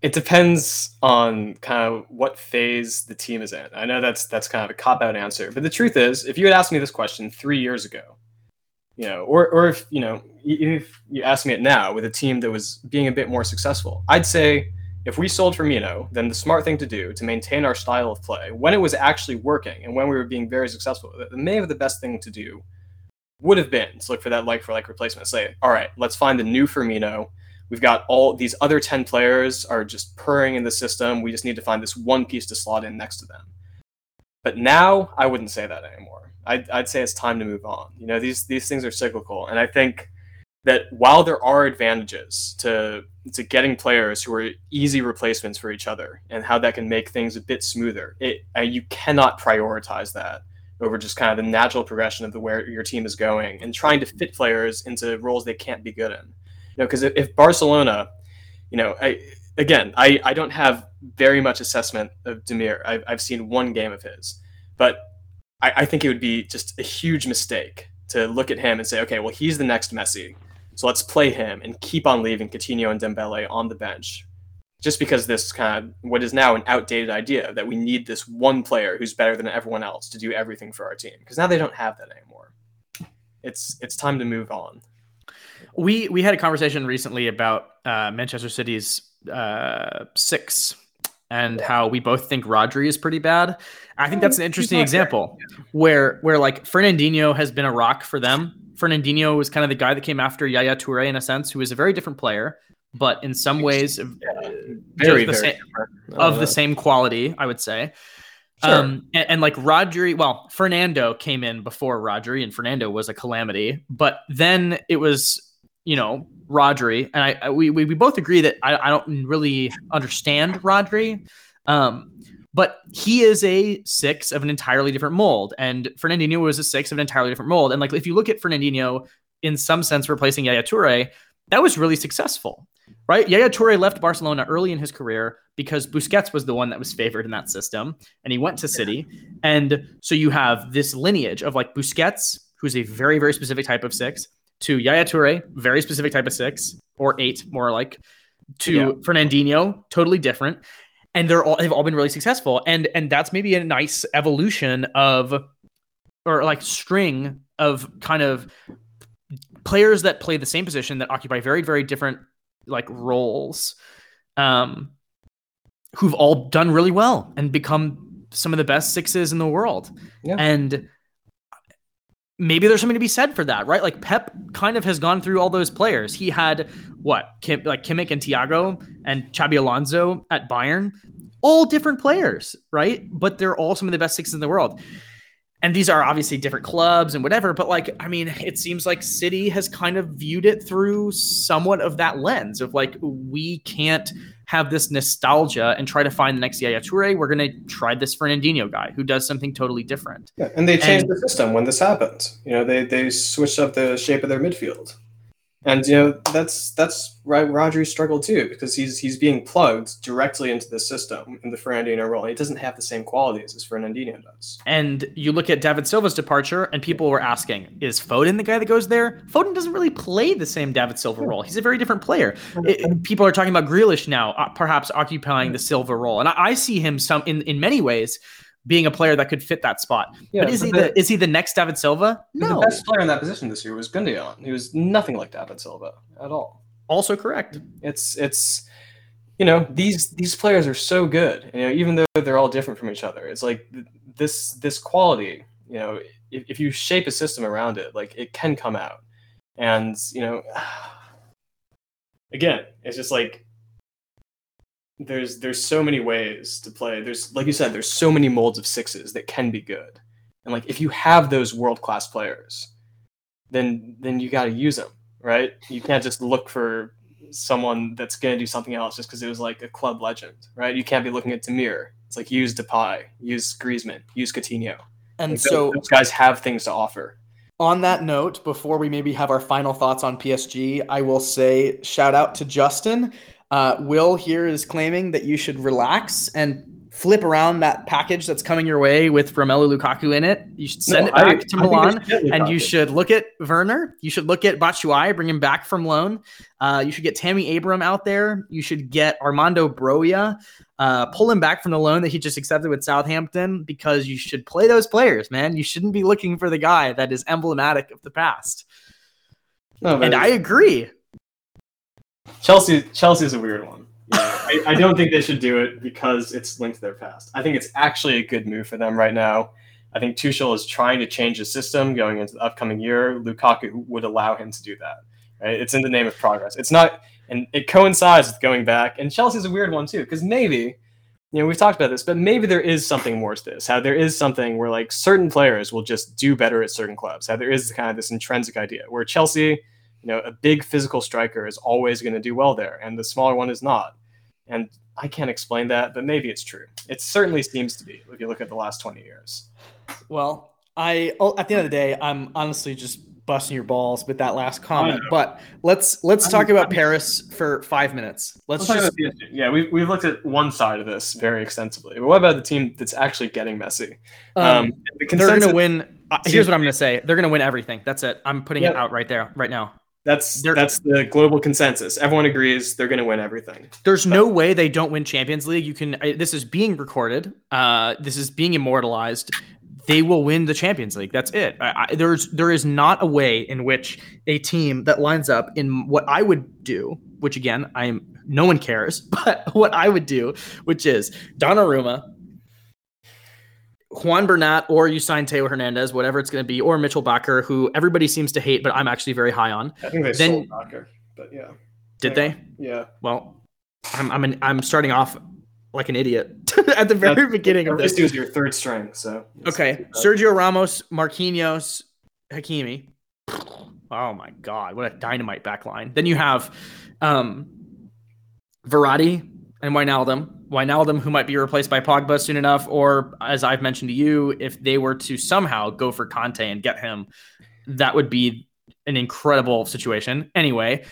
It depends on kind of what phase the team is in. I know that's that's kind of a cop out answer, but the truth is, if you had asked me this question three years ago, you know, or or if you know, if you asked me it now with a team that was being a bit more successful, I'd say if we sold Firmino, then the smart thing to do to maintain our style of play when it was actually working and when we were being very successful, maybe the best thing to do would have been to look for that like for like replacement. Say, all right, let's find the new Firmino. We've got all these other 10 players are just purring in the system. We just need to find this one piece to slot in next to them. But now I wouldn't say that anymore. I'd, I'd say it's time to move on. You know, these these things are cyclical, and I think that while there are advantages to to getting players who are easy replacements for each other and how that can make things a bit smoother, it uh, you cannot prioritize that over just kind of the natural progression of the where your team is going and trying to fit players into roles they can't be good in. You know, because if, Barcelona, you know, I again, I, I don't have very much assessment of Demir. I've, I've seen one game of his, but I, I think it would be just a huge mistake to look at him and say, okay, well, he's the next Messi so let's play him and keep on leaving Coutinho and Dembele on the bench just because this kind of what is now an outdated idea that we need this one player who's better than everyone else to do everything for our team because now they don't have that anymore. It's it's time to move on. We we had a conversation recently about uh, Manchester City's uh, six and how we both think Rodri is pretty bad. I think that's an interesting example where where like Fernandinho has been a rock for them. Fernandinho was kind of the guy that came after Yaya Toure in a sense, who is a very different player, but in some ways yeah. very, the very same, of the same quality, I would say. Sure. Um, and, and, like Rodri, well, Fernando came in before Rodri, and Fernando was a calamity. But then it was, you know, Rodri, and I, I we, we we both agree that I, I don't really understand Rodri. Um, but he is a six of an entirely different mold, and Fernandinho was a six of an entirely different mold. And like if you look at Fernandinho in some sense replacing Yaya Toure, that was really successful, right? Yaya Toure left Barcelona early in his career because Busquets was the one that was favored in that system, and he went to City, and so you have this lineage of like Busquets, who's a very very specific type of six to Yaya Toure, very specific type of six or eight, more like, to yeah. Fernandinho, totally different. And they're all they've all been really successful. And and that's maybe a nice evolution of or like string of kind of players that play the same position that occupy very, very different like roles. Um who've all done really well and become some of the best sixes in the world. Yeah. And maybe there's something to be said for that, right? Like Pep kind of has gone through all those players. He had what, Kim, like Kimmich and Thiago and Xabi Alonso at Bayern, all different players, right? But they're all some of the best sixes in the world. And these are obviously different clubs and whatever, but like, I mean, it seems like City has kind of viewed it through somewhat of that lens of like, we can't have this nostalgia and try to find the next Yaya Toure. We're going to try this Fernandinho guy who does something totally different. Yeah, and they changed and, the system when this happened. You know, they they switched up the shape of their midfield. And you know that's that's. Rodri struggled too because he's he's being plugged directly into the system in the Fernandinho role. He doesn't have the same qualities as Fernandinho does. And you look at David Silva's departure, and people were asking, "Is Foden the guy that goes there?" Foden doesn't really play the same David Silva role. He's a very different player. It, people are talking about Grealish now, uh, perhaps occupying the Silva role, and I, I see him some in in many ways being a player that could fit that spot. Yeah, but is he the, the, is he the next David Silva? No. The best player in that position this year was Gundogan. He was nothing like David Silva at all. Also correct. It's it's you know these these players are so good. You know even though they're all different from each other, it's like this this quality. You know if, if you shape a system around it, like it can come out. And you know again, it's just like there's there's so many ways to play. There's like you said, there's so many molds of sixes that can be good. And like if you have those world class players, then then you got to use them, right? You can't just look for someone that's going to do something else just because it was like a club legend, right? You can't be looking at Demir. It's like use Depay, use Griezmann, use Coutinho. And like so those, those guys have things to offer. On that note, before we maybe have our final thoughts on PSG, I will say shout out to Justin uh, Will here is claiming that you should relax and flip around that package that's coming your way with Romelu Lukaku in it. You should send no, it back I, to I Milan, and you should look at Werner. You should look at Batshuayi, bring him back from loan. Uh, you should get Tammy Abraham out there. You should get Armando Broja. Uh, pull him back from the loan that he just accepted with Southampton because you should play those players, man. You shouldn't be looking for the guy that is emblematic of the past. No, and I agree. Chelsea Chelsea is a weird one. I, I, don't think they should do it because it's linked to their past. I think it's actually a good move for them right now. I think Tuchel is trying to change the system going into the upcoming year. Lukaku would allow him to do that. Right? It's in the name of progress. It's not, and it coincides with going back. And Chelsea's a weird one too because maybe, you know, we've talked about this, but maybe there is something more to this. How there is something where like certain players will just do better at certain clubs. How there is kind of this intrinsic idea where Chelsea you know, a big physical striker is always going to do well there, and the smaller one is not. And I can't explain that, but maybe it's true. It certainly seems to be if you look at the last 20 years. Well, I oh, at the end of the day, I'm honestly just busting your balls with that last comment. But let's let's talk about I'm, Paris for five minutes. Let's, let's just yeah, we've we've looked at one side of this very extensively. But what about the team that's actually getting Messi? Um, um, the they're going to win. Uh, here's what I'm going to say: they're going to win everything. That's it. I'm putting yeah. it out right there, right now. That's They're- that's the global consensus. Everyone agrees they're going to win everything. There's no way they don't win Champions League. You can. I- This is being recorded. Uh, this is being immortalized. They will win the Champions League. That's it. I, I, there's there is not a way in which a team that lines up in what I would do, which again I'm no one cares, but what I would do, which is Donnarumma, Juan Bernat, or you sign Taylor Hernandez, whatever it's going to be, or Mitchell Bakker, who everybody seems to hate, but I'm actually very high on. I think they Then- sold Bakker, but yeah, Did they? yeah. Well, I'm I'm an, I'm starting off like an idiot at the very That's- beginning of this. Aristu is your third string, so Okay, not too bad. Sergio Ramos, Marquinhos, Hakimi. Oh my god, what a dynamite back line. Then you have um Verratti and Wijnaldum. Wijnaldum, who might be replaced by Pogba soon enough, or as I've mentioned to you, if they were to somehow go for Conte and get him, that would be an incredible situation. Anyway,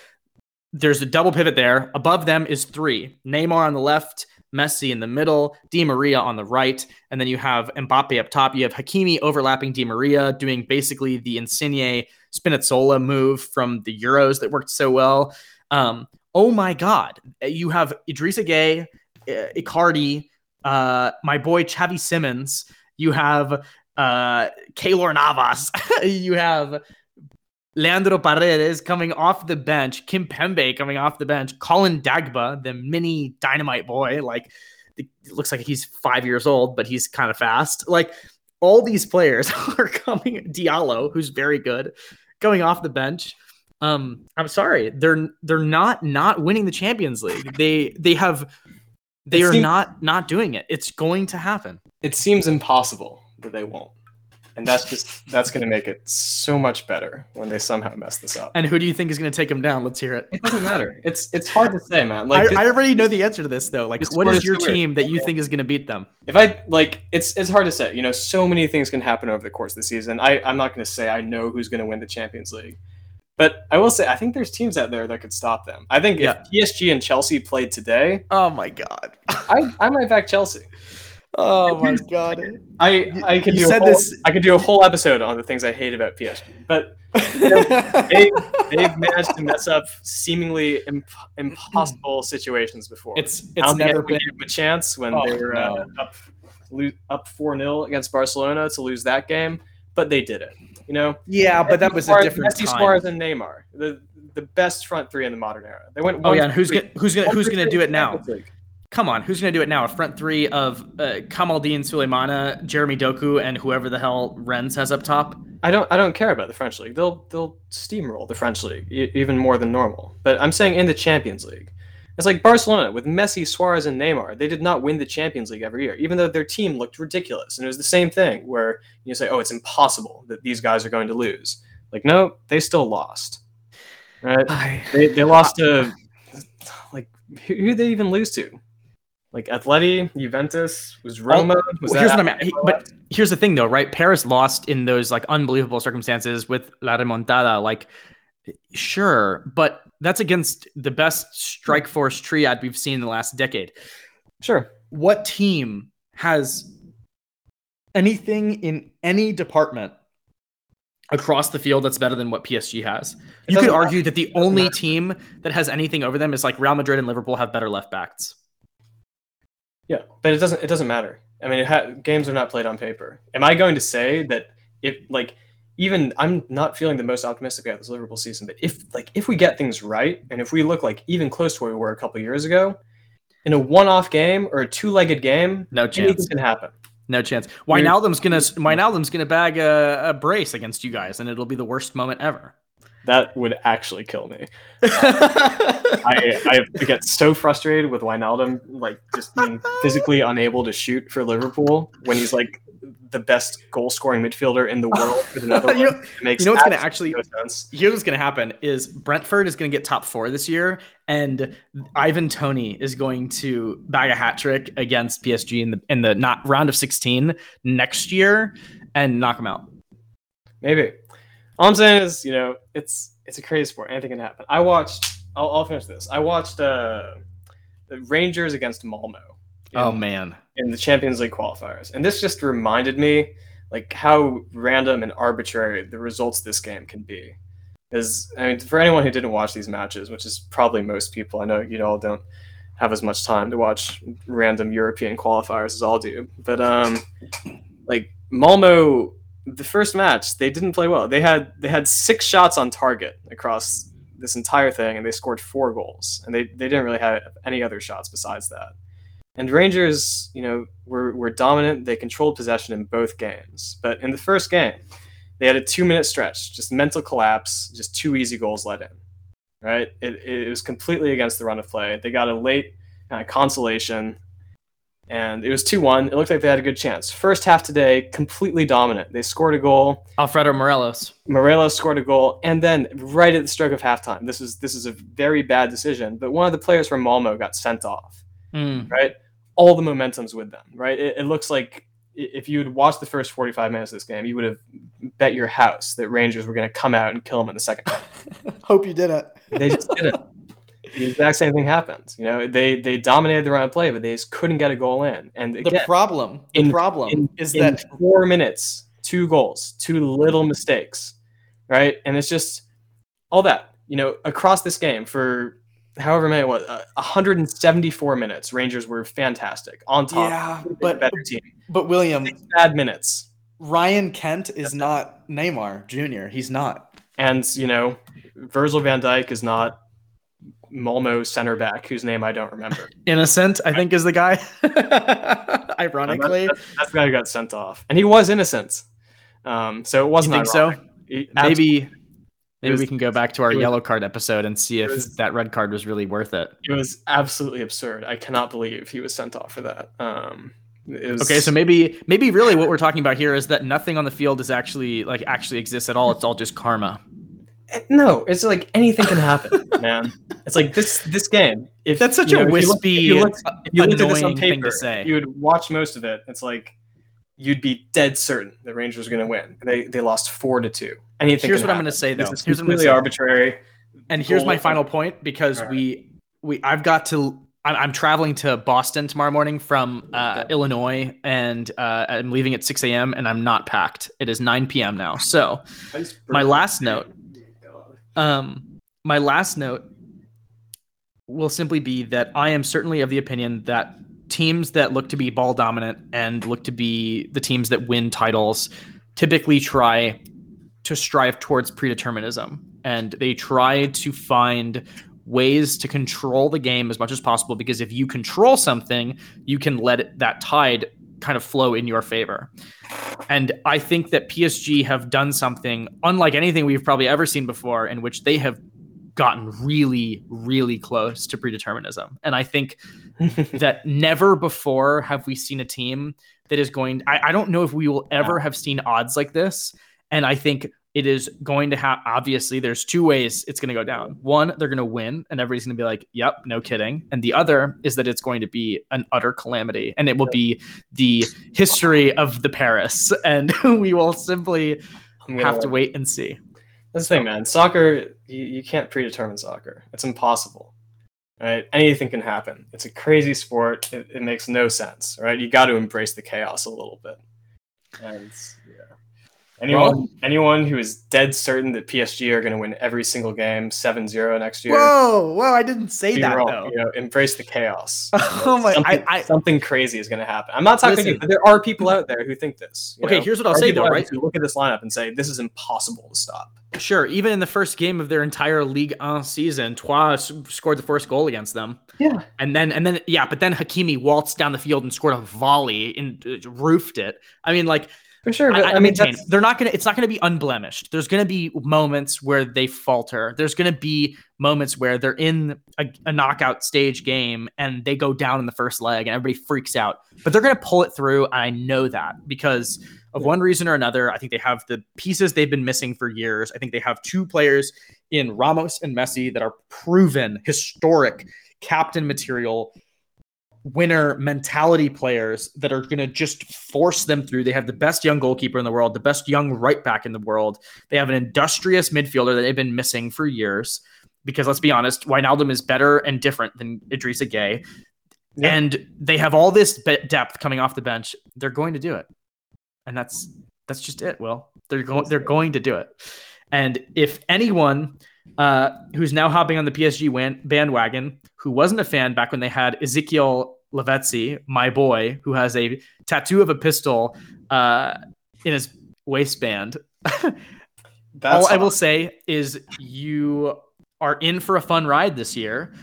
there's a double pivot there. Above them is three: Neymar on the left, Messi in the middle, Di Maria on the right, and then you have Mbappe up top. You have Hakimi overlapping Di Maria, doing basically the Insigne Spinazzola move from the Euros that worked so well. Um, oh my God, you have Idrissa Gueye, Icardi, uh, my boy Xavi Simons. You have uh, Keylor Navas. you have Leandro Paredes coming off the bench, Kimpembe coming off the bench, Colin Dagba, the mini dynamite boy, like it looks like he's five years old, but he's kind of fast. Like all these players are coming. Diallo, who's very good, going off the bench. Um, I'm sorry, they're they're not not winning the Champions League. They they have they It are seems- not not doing it. It's going to happen. it seems impossible that they won't, and that's just that's going to make it so much better when they somehow mess this up. And who do you think is going to take them down? Let's hear it. It doesn't matter. It's it's hard to say, man. Like I, this- I already know the answer to this though. Like, This what sport is is your so team that you think is going to beat them? if I like, it's it's hard to say. You know, so many things can happen over the course of the season. I I'm not going to say I know who's going to win the Champions League, but I will say I think there's teams out there that could stop them. I think Yeah. if PSG and Chelsea played today, Oh my god. I I might back Chelsea. Oh my god. I I could You do a said whole, this- I could do a whole episode on the things I hate about PSG, but they they've managed to mess up seemingly imp- impossible situations before. it's it's don't never been a chance when Oh, they were uh, up lo- up four 0 against Barcelona to lose that game, but they did it. You know, Yeah, but that Messi, was a different Messi, time. Suarez, and Neymar, the the best front three in the modern era. They went. Oh yeah, and who's gonna who's gonna who's gonna do it now? Come on, who's gonna do it now? A front three of uh, Kamaldeen Sulemana, Jeremy Doku, and whoever the hell Rennes has up top. I don't. I don't care about the French league. They'll they'll steamroll the French league e- even more than normal. But I'm saying in the Champions League, it's like Barcelona with Messi, Suarez, and Neymar. They did not win the Champions League every year, even though their team looked ridiculous. And it was the same thing where you say, "Oh, it's impossible that these guys are going to lose." Like, no, they still lost. Right? They they lost to like who who they even lose to? Like Atleti, Juventus, was oh, Roma. was Well, here's what I'm. He, but here's the thing, though, right? Paris lost in those like unbelievable circumstances with La Remontada. Like, sure, but that's against the best strike force triad we've seen in the last decade. sure. What team has anything in any department across the field that's better than what PSG has? It You could argue that the only matter. team that has anything over them is like Real Madrid and Liverpool have better left backs. Yeah, but it doesn't. It doesn't matter. I mean, it ha- games are not played on paper. Am I going to say that if like even I'm not feeling the most optimistic about this Liverpool season, but if like if we get things right and if we look like even close to where we were a couple years ago, in a one-off game or a two-legged game, No anything chance. can happen. No chance. Wijnaldum's gonna Wijnaldum's gonna bag a, a brace against you guys, and it'll be the worst moment ever. That would actually kill me. I, I get so frustrated with Wijnaldum, like just being physically unable to shoot for Liverpool when he's like the best goal scoring midfielder in the world for the Netherlands. you know, makes you know what's gonna actually no sense. here's what's gonna happen is Brentford is gonna get top four this year, and Ivan Toney is going to bag a hat trick against PSG in the in the not round of sixteen next year and knock them out. Maybe. All I'm saying is, you know, it's it's a crazy sport. Anything can happen. I watched. I'll, I'll finish this. I watched uh, the Rangers against Malmo. in- Oh man, in the Champions League qualifiers. And this just reminded me like how random and arbitrary the results this game can be. Is I mean, for anyone who didn't watch these matches, which is probably most people, I know you all don't have as much time to watch random European qualifiers as I'll do, but um, like Malmo, the first match they didn't play well. They had they had six shots on target across this entire thing, and they scored four goals, and they they didn't really have any other shots besides that. And Rangers, you know, were, were dominant. They controlled possession in both games. But in the first game, they had a two minute stretch, just mental collapse, just two easy goals let in. Right? It, it was completely against the run of play. They got a late kind of consolation, and it was 2 1. It looked like they had a good chance. First half today, completely dominant. They scored a goal. Alfredo Morelos. Morelos scored a goal, and then right at the stroke of halftime, this is this is a very bad decision. But one of the players from Malmo got sent off. Mm. Right? All the momentum's with them, right? It, it looks like if you had watched the first 45 minutes of this game, you would have bet your house that Rangers were going to come out and kill them in the second half. Hope you did it. they just didn't. The exact same thing happened. You know, they they dominated the run of play, but they just couldn't get a goal in. And again, the problem, the in, problem in, is in that four minutes, two goals, two little mistakes, right? And it's just all that. You know, across this game for however many what uh, 174 minutes. Rangers were fantastic on top yeah but better team. but william Six bad minutes. Ryan kent is not neymar jr he's not. And you know virgil van Dijk is not malmo center back whose name i don't remember. Innocent i think is the guy. Ironically. that's, that's, the guy who got sent off. And he was innocent. Um, so it wasn't you think ironic. so He- maybe Maybe was- we can go back to our was- yellow card episode and see if was- that red card was really worth it. It was absolutely absurd. I cannot believe he was sent off for that. Um, it was- Okay, so maybe maybe really what we're talking about here is that nothing on the field is actually like actually exists at all. It's all just karma. Eh, no, it's like anything can happen, man. It's like this this game. If That's such you a know, if you look- wispy, if you looked, if you looked at this on annoying thing to paper, say. You would watch most of it. It's like you'd be dead certain the Rangers are going to win. They they lost four to two. Anything. Here's what I'm going to say though. This is Here's what I'm going to completely arbitrary. And here's my final point because right. we we I've got to I'm, I'm traveling to Boston tomorrow morning from uh, Okay. Illinois and uh, I'm leaving at 6 a.m. and I'm not packed. It is 9 p.m. now. So my last note Um, my last note will simply be that I am certainly of the opinion that teams that look to be ball dominant and look to be the teams that win titles typically try to strive towards predeterminism and they try to find ways to control the game as much as possible because if you control something you can let it, that tide kind of flow in your favor and I think that PSG have done something unlike anything we've probably ever seen before, in which they have gotten really, really close to predeterminism. And I think that never before have we seen a team that is going. I, I don't know if we will ever have seen odds like this. And I think it is going to have obviously there's two ways it's going to go down. One, they're going to win and everybody's going to be like, "Yep, no kidding." And the other is that it's going to be an utter calamity and it will be the history of the Paris and we will simply I'm have to wait and see. That's the thing, man. Soccer, you, you can't predetermine soccer. It's impossible. Right? Anything can happen. It's a crazy sport. It, it makes no sense. Right? You got to embrace the chaos a little bit. And yeah, anyone anyone who is dead certain that PSG are going to win every single game 7-0 next year, Whoa, whoa, I didn't say that wrong. though. You know, embrace the chaos. Oh my- something, I- I- something crazy is going to happen. I'm not talking to you, but there are people out there who think this. Okay, know? here's what I'll say though, right? Who look at this lineup and say this is impossible to stop. Sure, even in the first game of their entire Ligue 1 season, Troyes scored the first goal against them. Yeah. And then and then yeah, but then Hakimi waltzed down the field and scored a volley and uh, roofed it. I mean like For sure, I, but I, I, mean, that's- they're not gonna. It's not gonna be unblemished. There's gonna be moments where they falter. There's gonna be moments where they're in a, a knockout stage game and they go down in the first leg and everybody freaks out. But they're gonna pull it through. And I know that because of one reason or another. I think they have the pieces they've been missing for years. I think they have two players in Ramos and Messi that are proven historic captain material winner mentality players that are going to just force them through. They have the best young goalkeeper in the world, the best young right back in the world. They have an industrious midfielder that they've been missing for years. Because let's be honest, Wijnaldum is better and different than Idrissa Gueye. And they have all this depth coming off the bench. They're going to do it. And that's that's just it, Will. They're going they're going to do it. And if anyone uh, who's now hopping on the PSG wan- bandwagon, who wasn't a fan back when they had Ezequiel Lavezzi, my boy, who has a tattoo of a pistol uh, in his waistband. All I will say is you are in for a fun ride this year.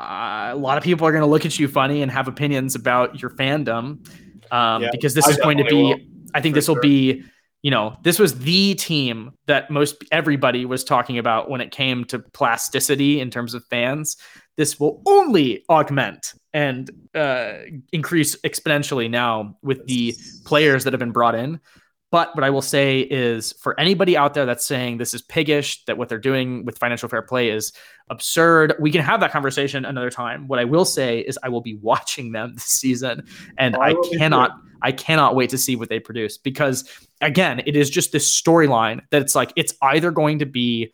Uh, a lot of people are going to look at you funny and have opinions about your fandom um, yeah, because this I is going to be. Will, I think this will sure. be. You know, this was the team that most everybody was talking about when it came to plasticity in terms of fans. This will only augment and uh, increase exponentially now with the players that have been brought in. But what I will say is for anybody out there that's saying this is piggish, that what they're doing with financial fair play is absurd, we can have that conversation another time. What I will say is I will be watching them this season and oh, I cannot I cannot wait to see what they produce because again, it is just this storyline that it's like it's either going to be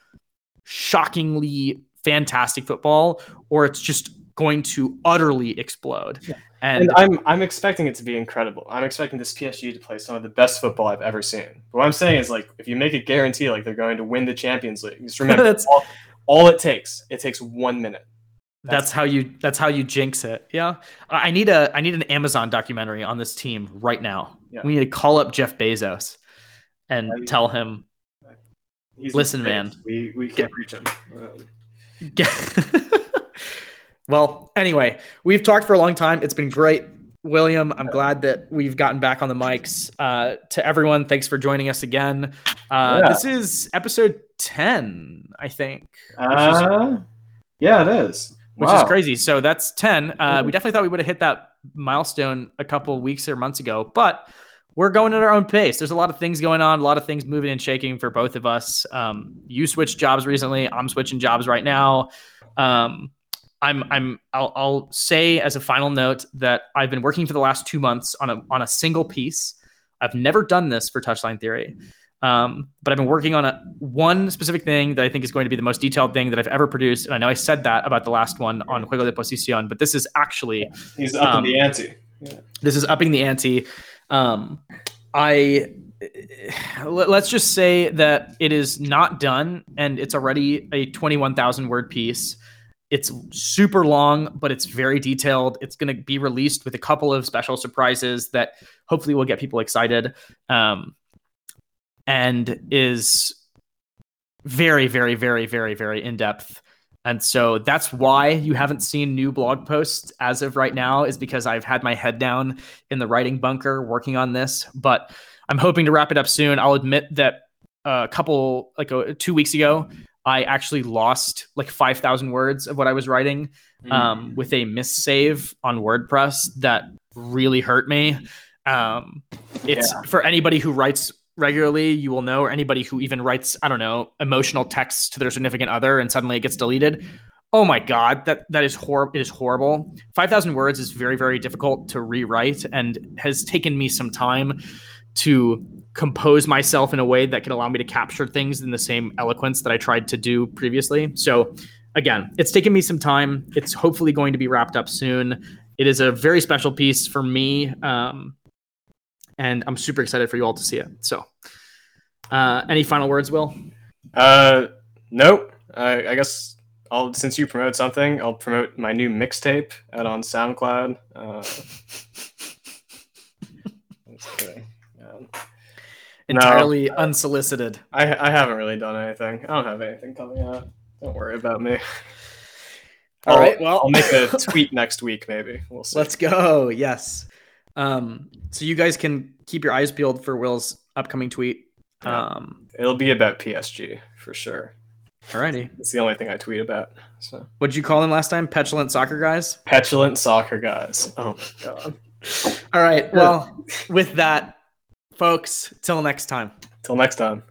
shockingly fantastic football or it's just going to utterly explode. Yeah. And, and, I'm I'm expecting it to be incredible. I'm expecting this PSG to play some of the best football I've ever seen. But what I'm saying is like if you make a guarantee like they're going to win the Champions League, just remember that's all, all, it takes. It takes one minute. That's, that's how you that's how you jinx it. Yeah. I need a I need an Amazon documentary on this team right now. Yeah. We need to call up Jeff Bezos and I mean, tell him listen, man. We we can't reach him. Well, anyway, we've talked for a long time. It's been great. William, I'm glad that we've gotten back on the mics. Uh, to everyone, thanks for joining us again. Uh, yeah. This is episode 10, I think. Uh, is, yeah, it is. Which wow. is crazy. So that's 10. Uh, we definitely thought we would have hit that milestone a couple weeks or months ago, but we're going at our own pace. There's a lot of things going on, a lot of things moving and shaking for both of us. Um, you switched jobs recently. I'm switching jobs right now. Um, I'm I'm I'll, I'll say as a final note that I've been working for the last two months on a on a single piece. I've never done this for Touchline Theory, um, but I've been working on a one specific thing that I think is going to be the most detailed thing that I've ever produced. And I know I said that about the last one on Juego de Posición, but this is actually he's upping um, the ante. Yeah. This is upping the ante. Um, I let's just say that it is not done and it's already a 21,000 word piece. It's super long, but it's very detailed. It's going to be released with a couple of special surprises that hopefully will get people excited. Um, and is very, very, very, very, very in depth. And so that's why you haven't seen new blog posts as of right now, is because I've had my head down in the writing bunker working on this. But I'm hoping to wrap it up soon. I'll admit that a couple, like a, two weeks ago, I actually lost like 5,000 words of what I was writing um, mm. with a missave on WordPress that really hurt me. Um, it's yeah. for anybody who writes regularly, you will know, or anybody who even writes, I don't know, emotional texts to their significant other and suddenly it gets deleted. Oh my god, that that is horrible. It is horrible. Five thousand words is very very difficult to rewrite and has taken me some time to compose myself in a way that can allow me to capture things in the same eloquence that I tried to do previously. So again, it's taken me some time. It's hopefully going to be wrapped up soon. It is a very special piece for me. Um, and I'm super excited for you all to see it. So, uh, any final words, Will? Uh, nope. I, I guess I'll since you promote something, I'll promote my new mixtape out on SoundCloud. Uh, entirely no, unsolicited. I I haven't really done anything. I don't have anything coming out. Don't worry about me. All right. Well, I'll make a tweet next week. Maybe we'll see. Let's go. Yes. Um. So you guys can keep your eyes peeled for Will's upcoming tweet. Um. It'll be about PSG for sure. Alrighty. It's the only thing I tweet about. So. What'd you call them last time? Petulant soccer guys. Petulant soccer guys. Oh my god. All right. Well, with that, Folks, till next time. Till next time.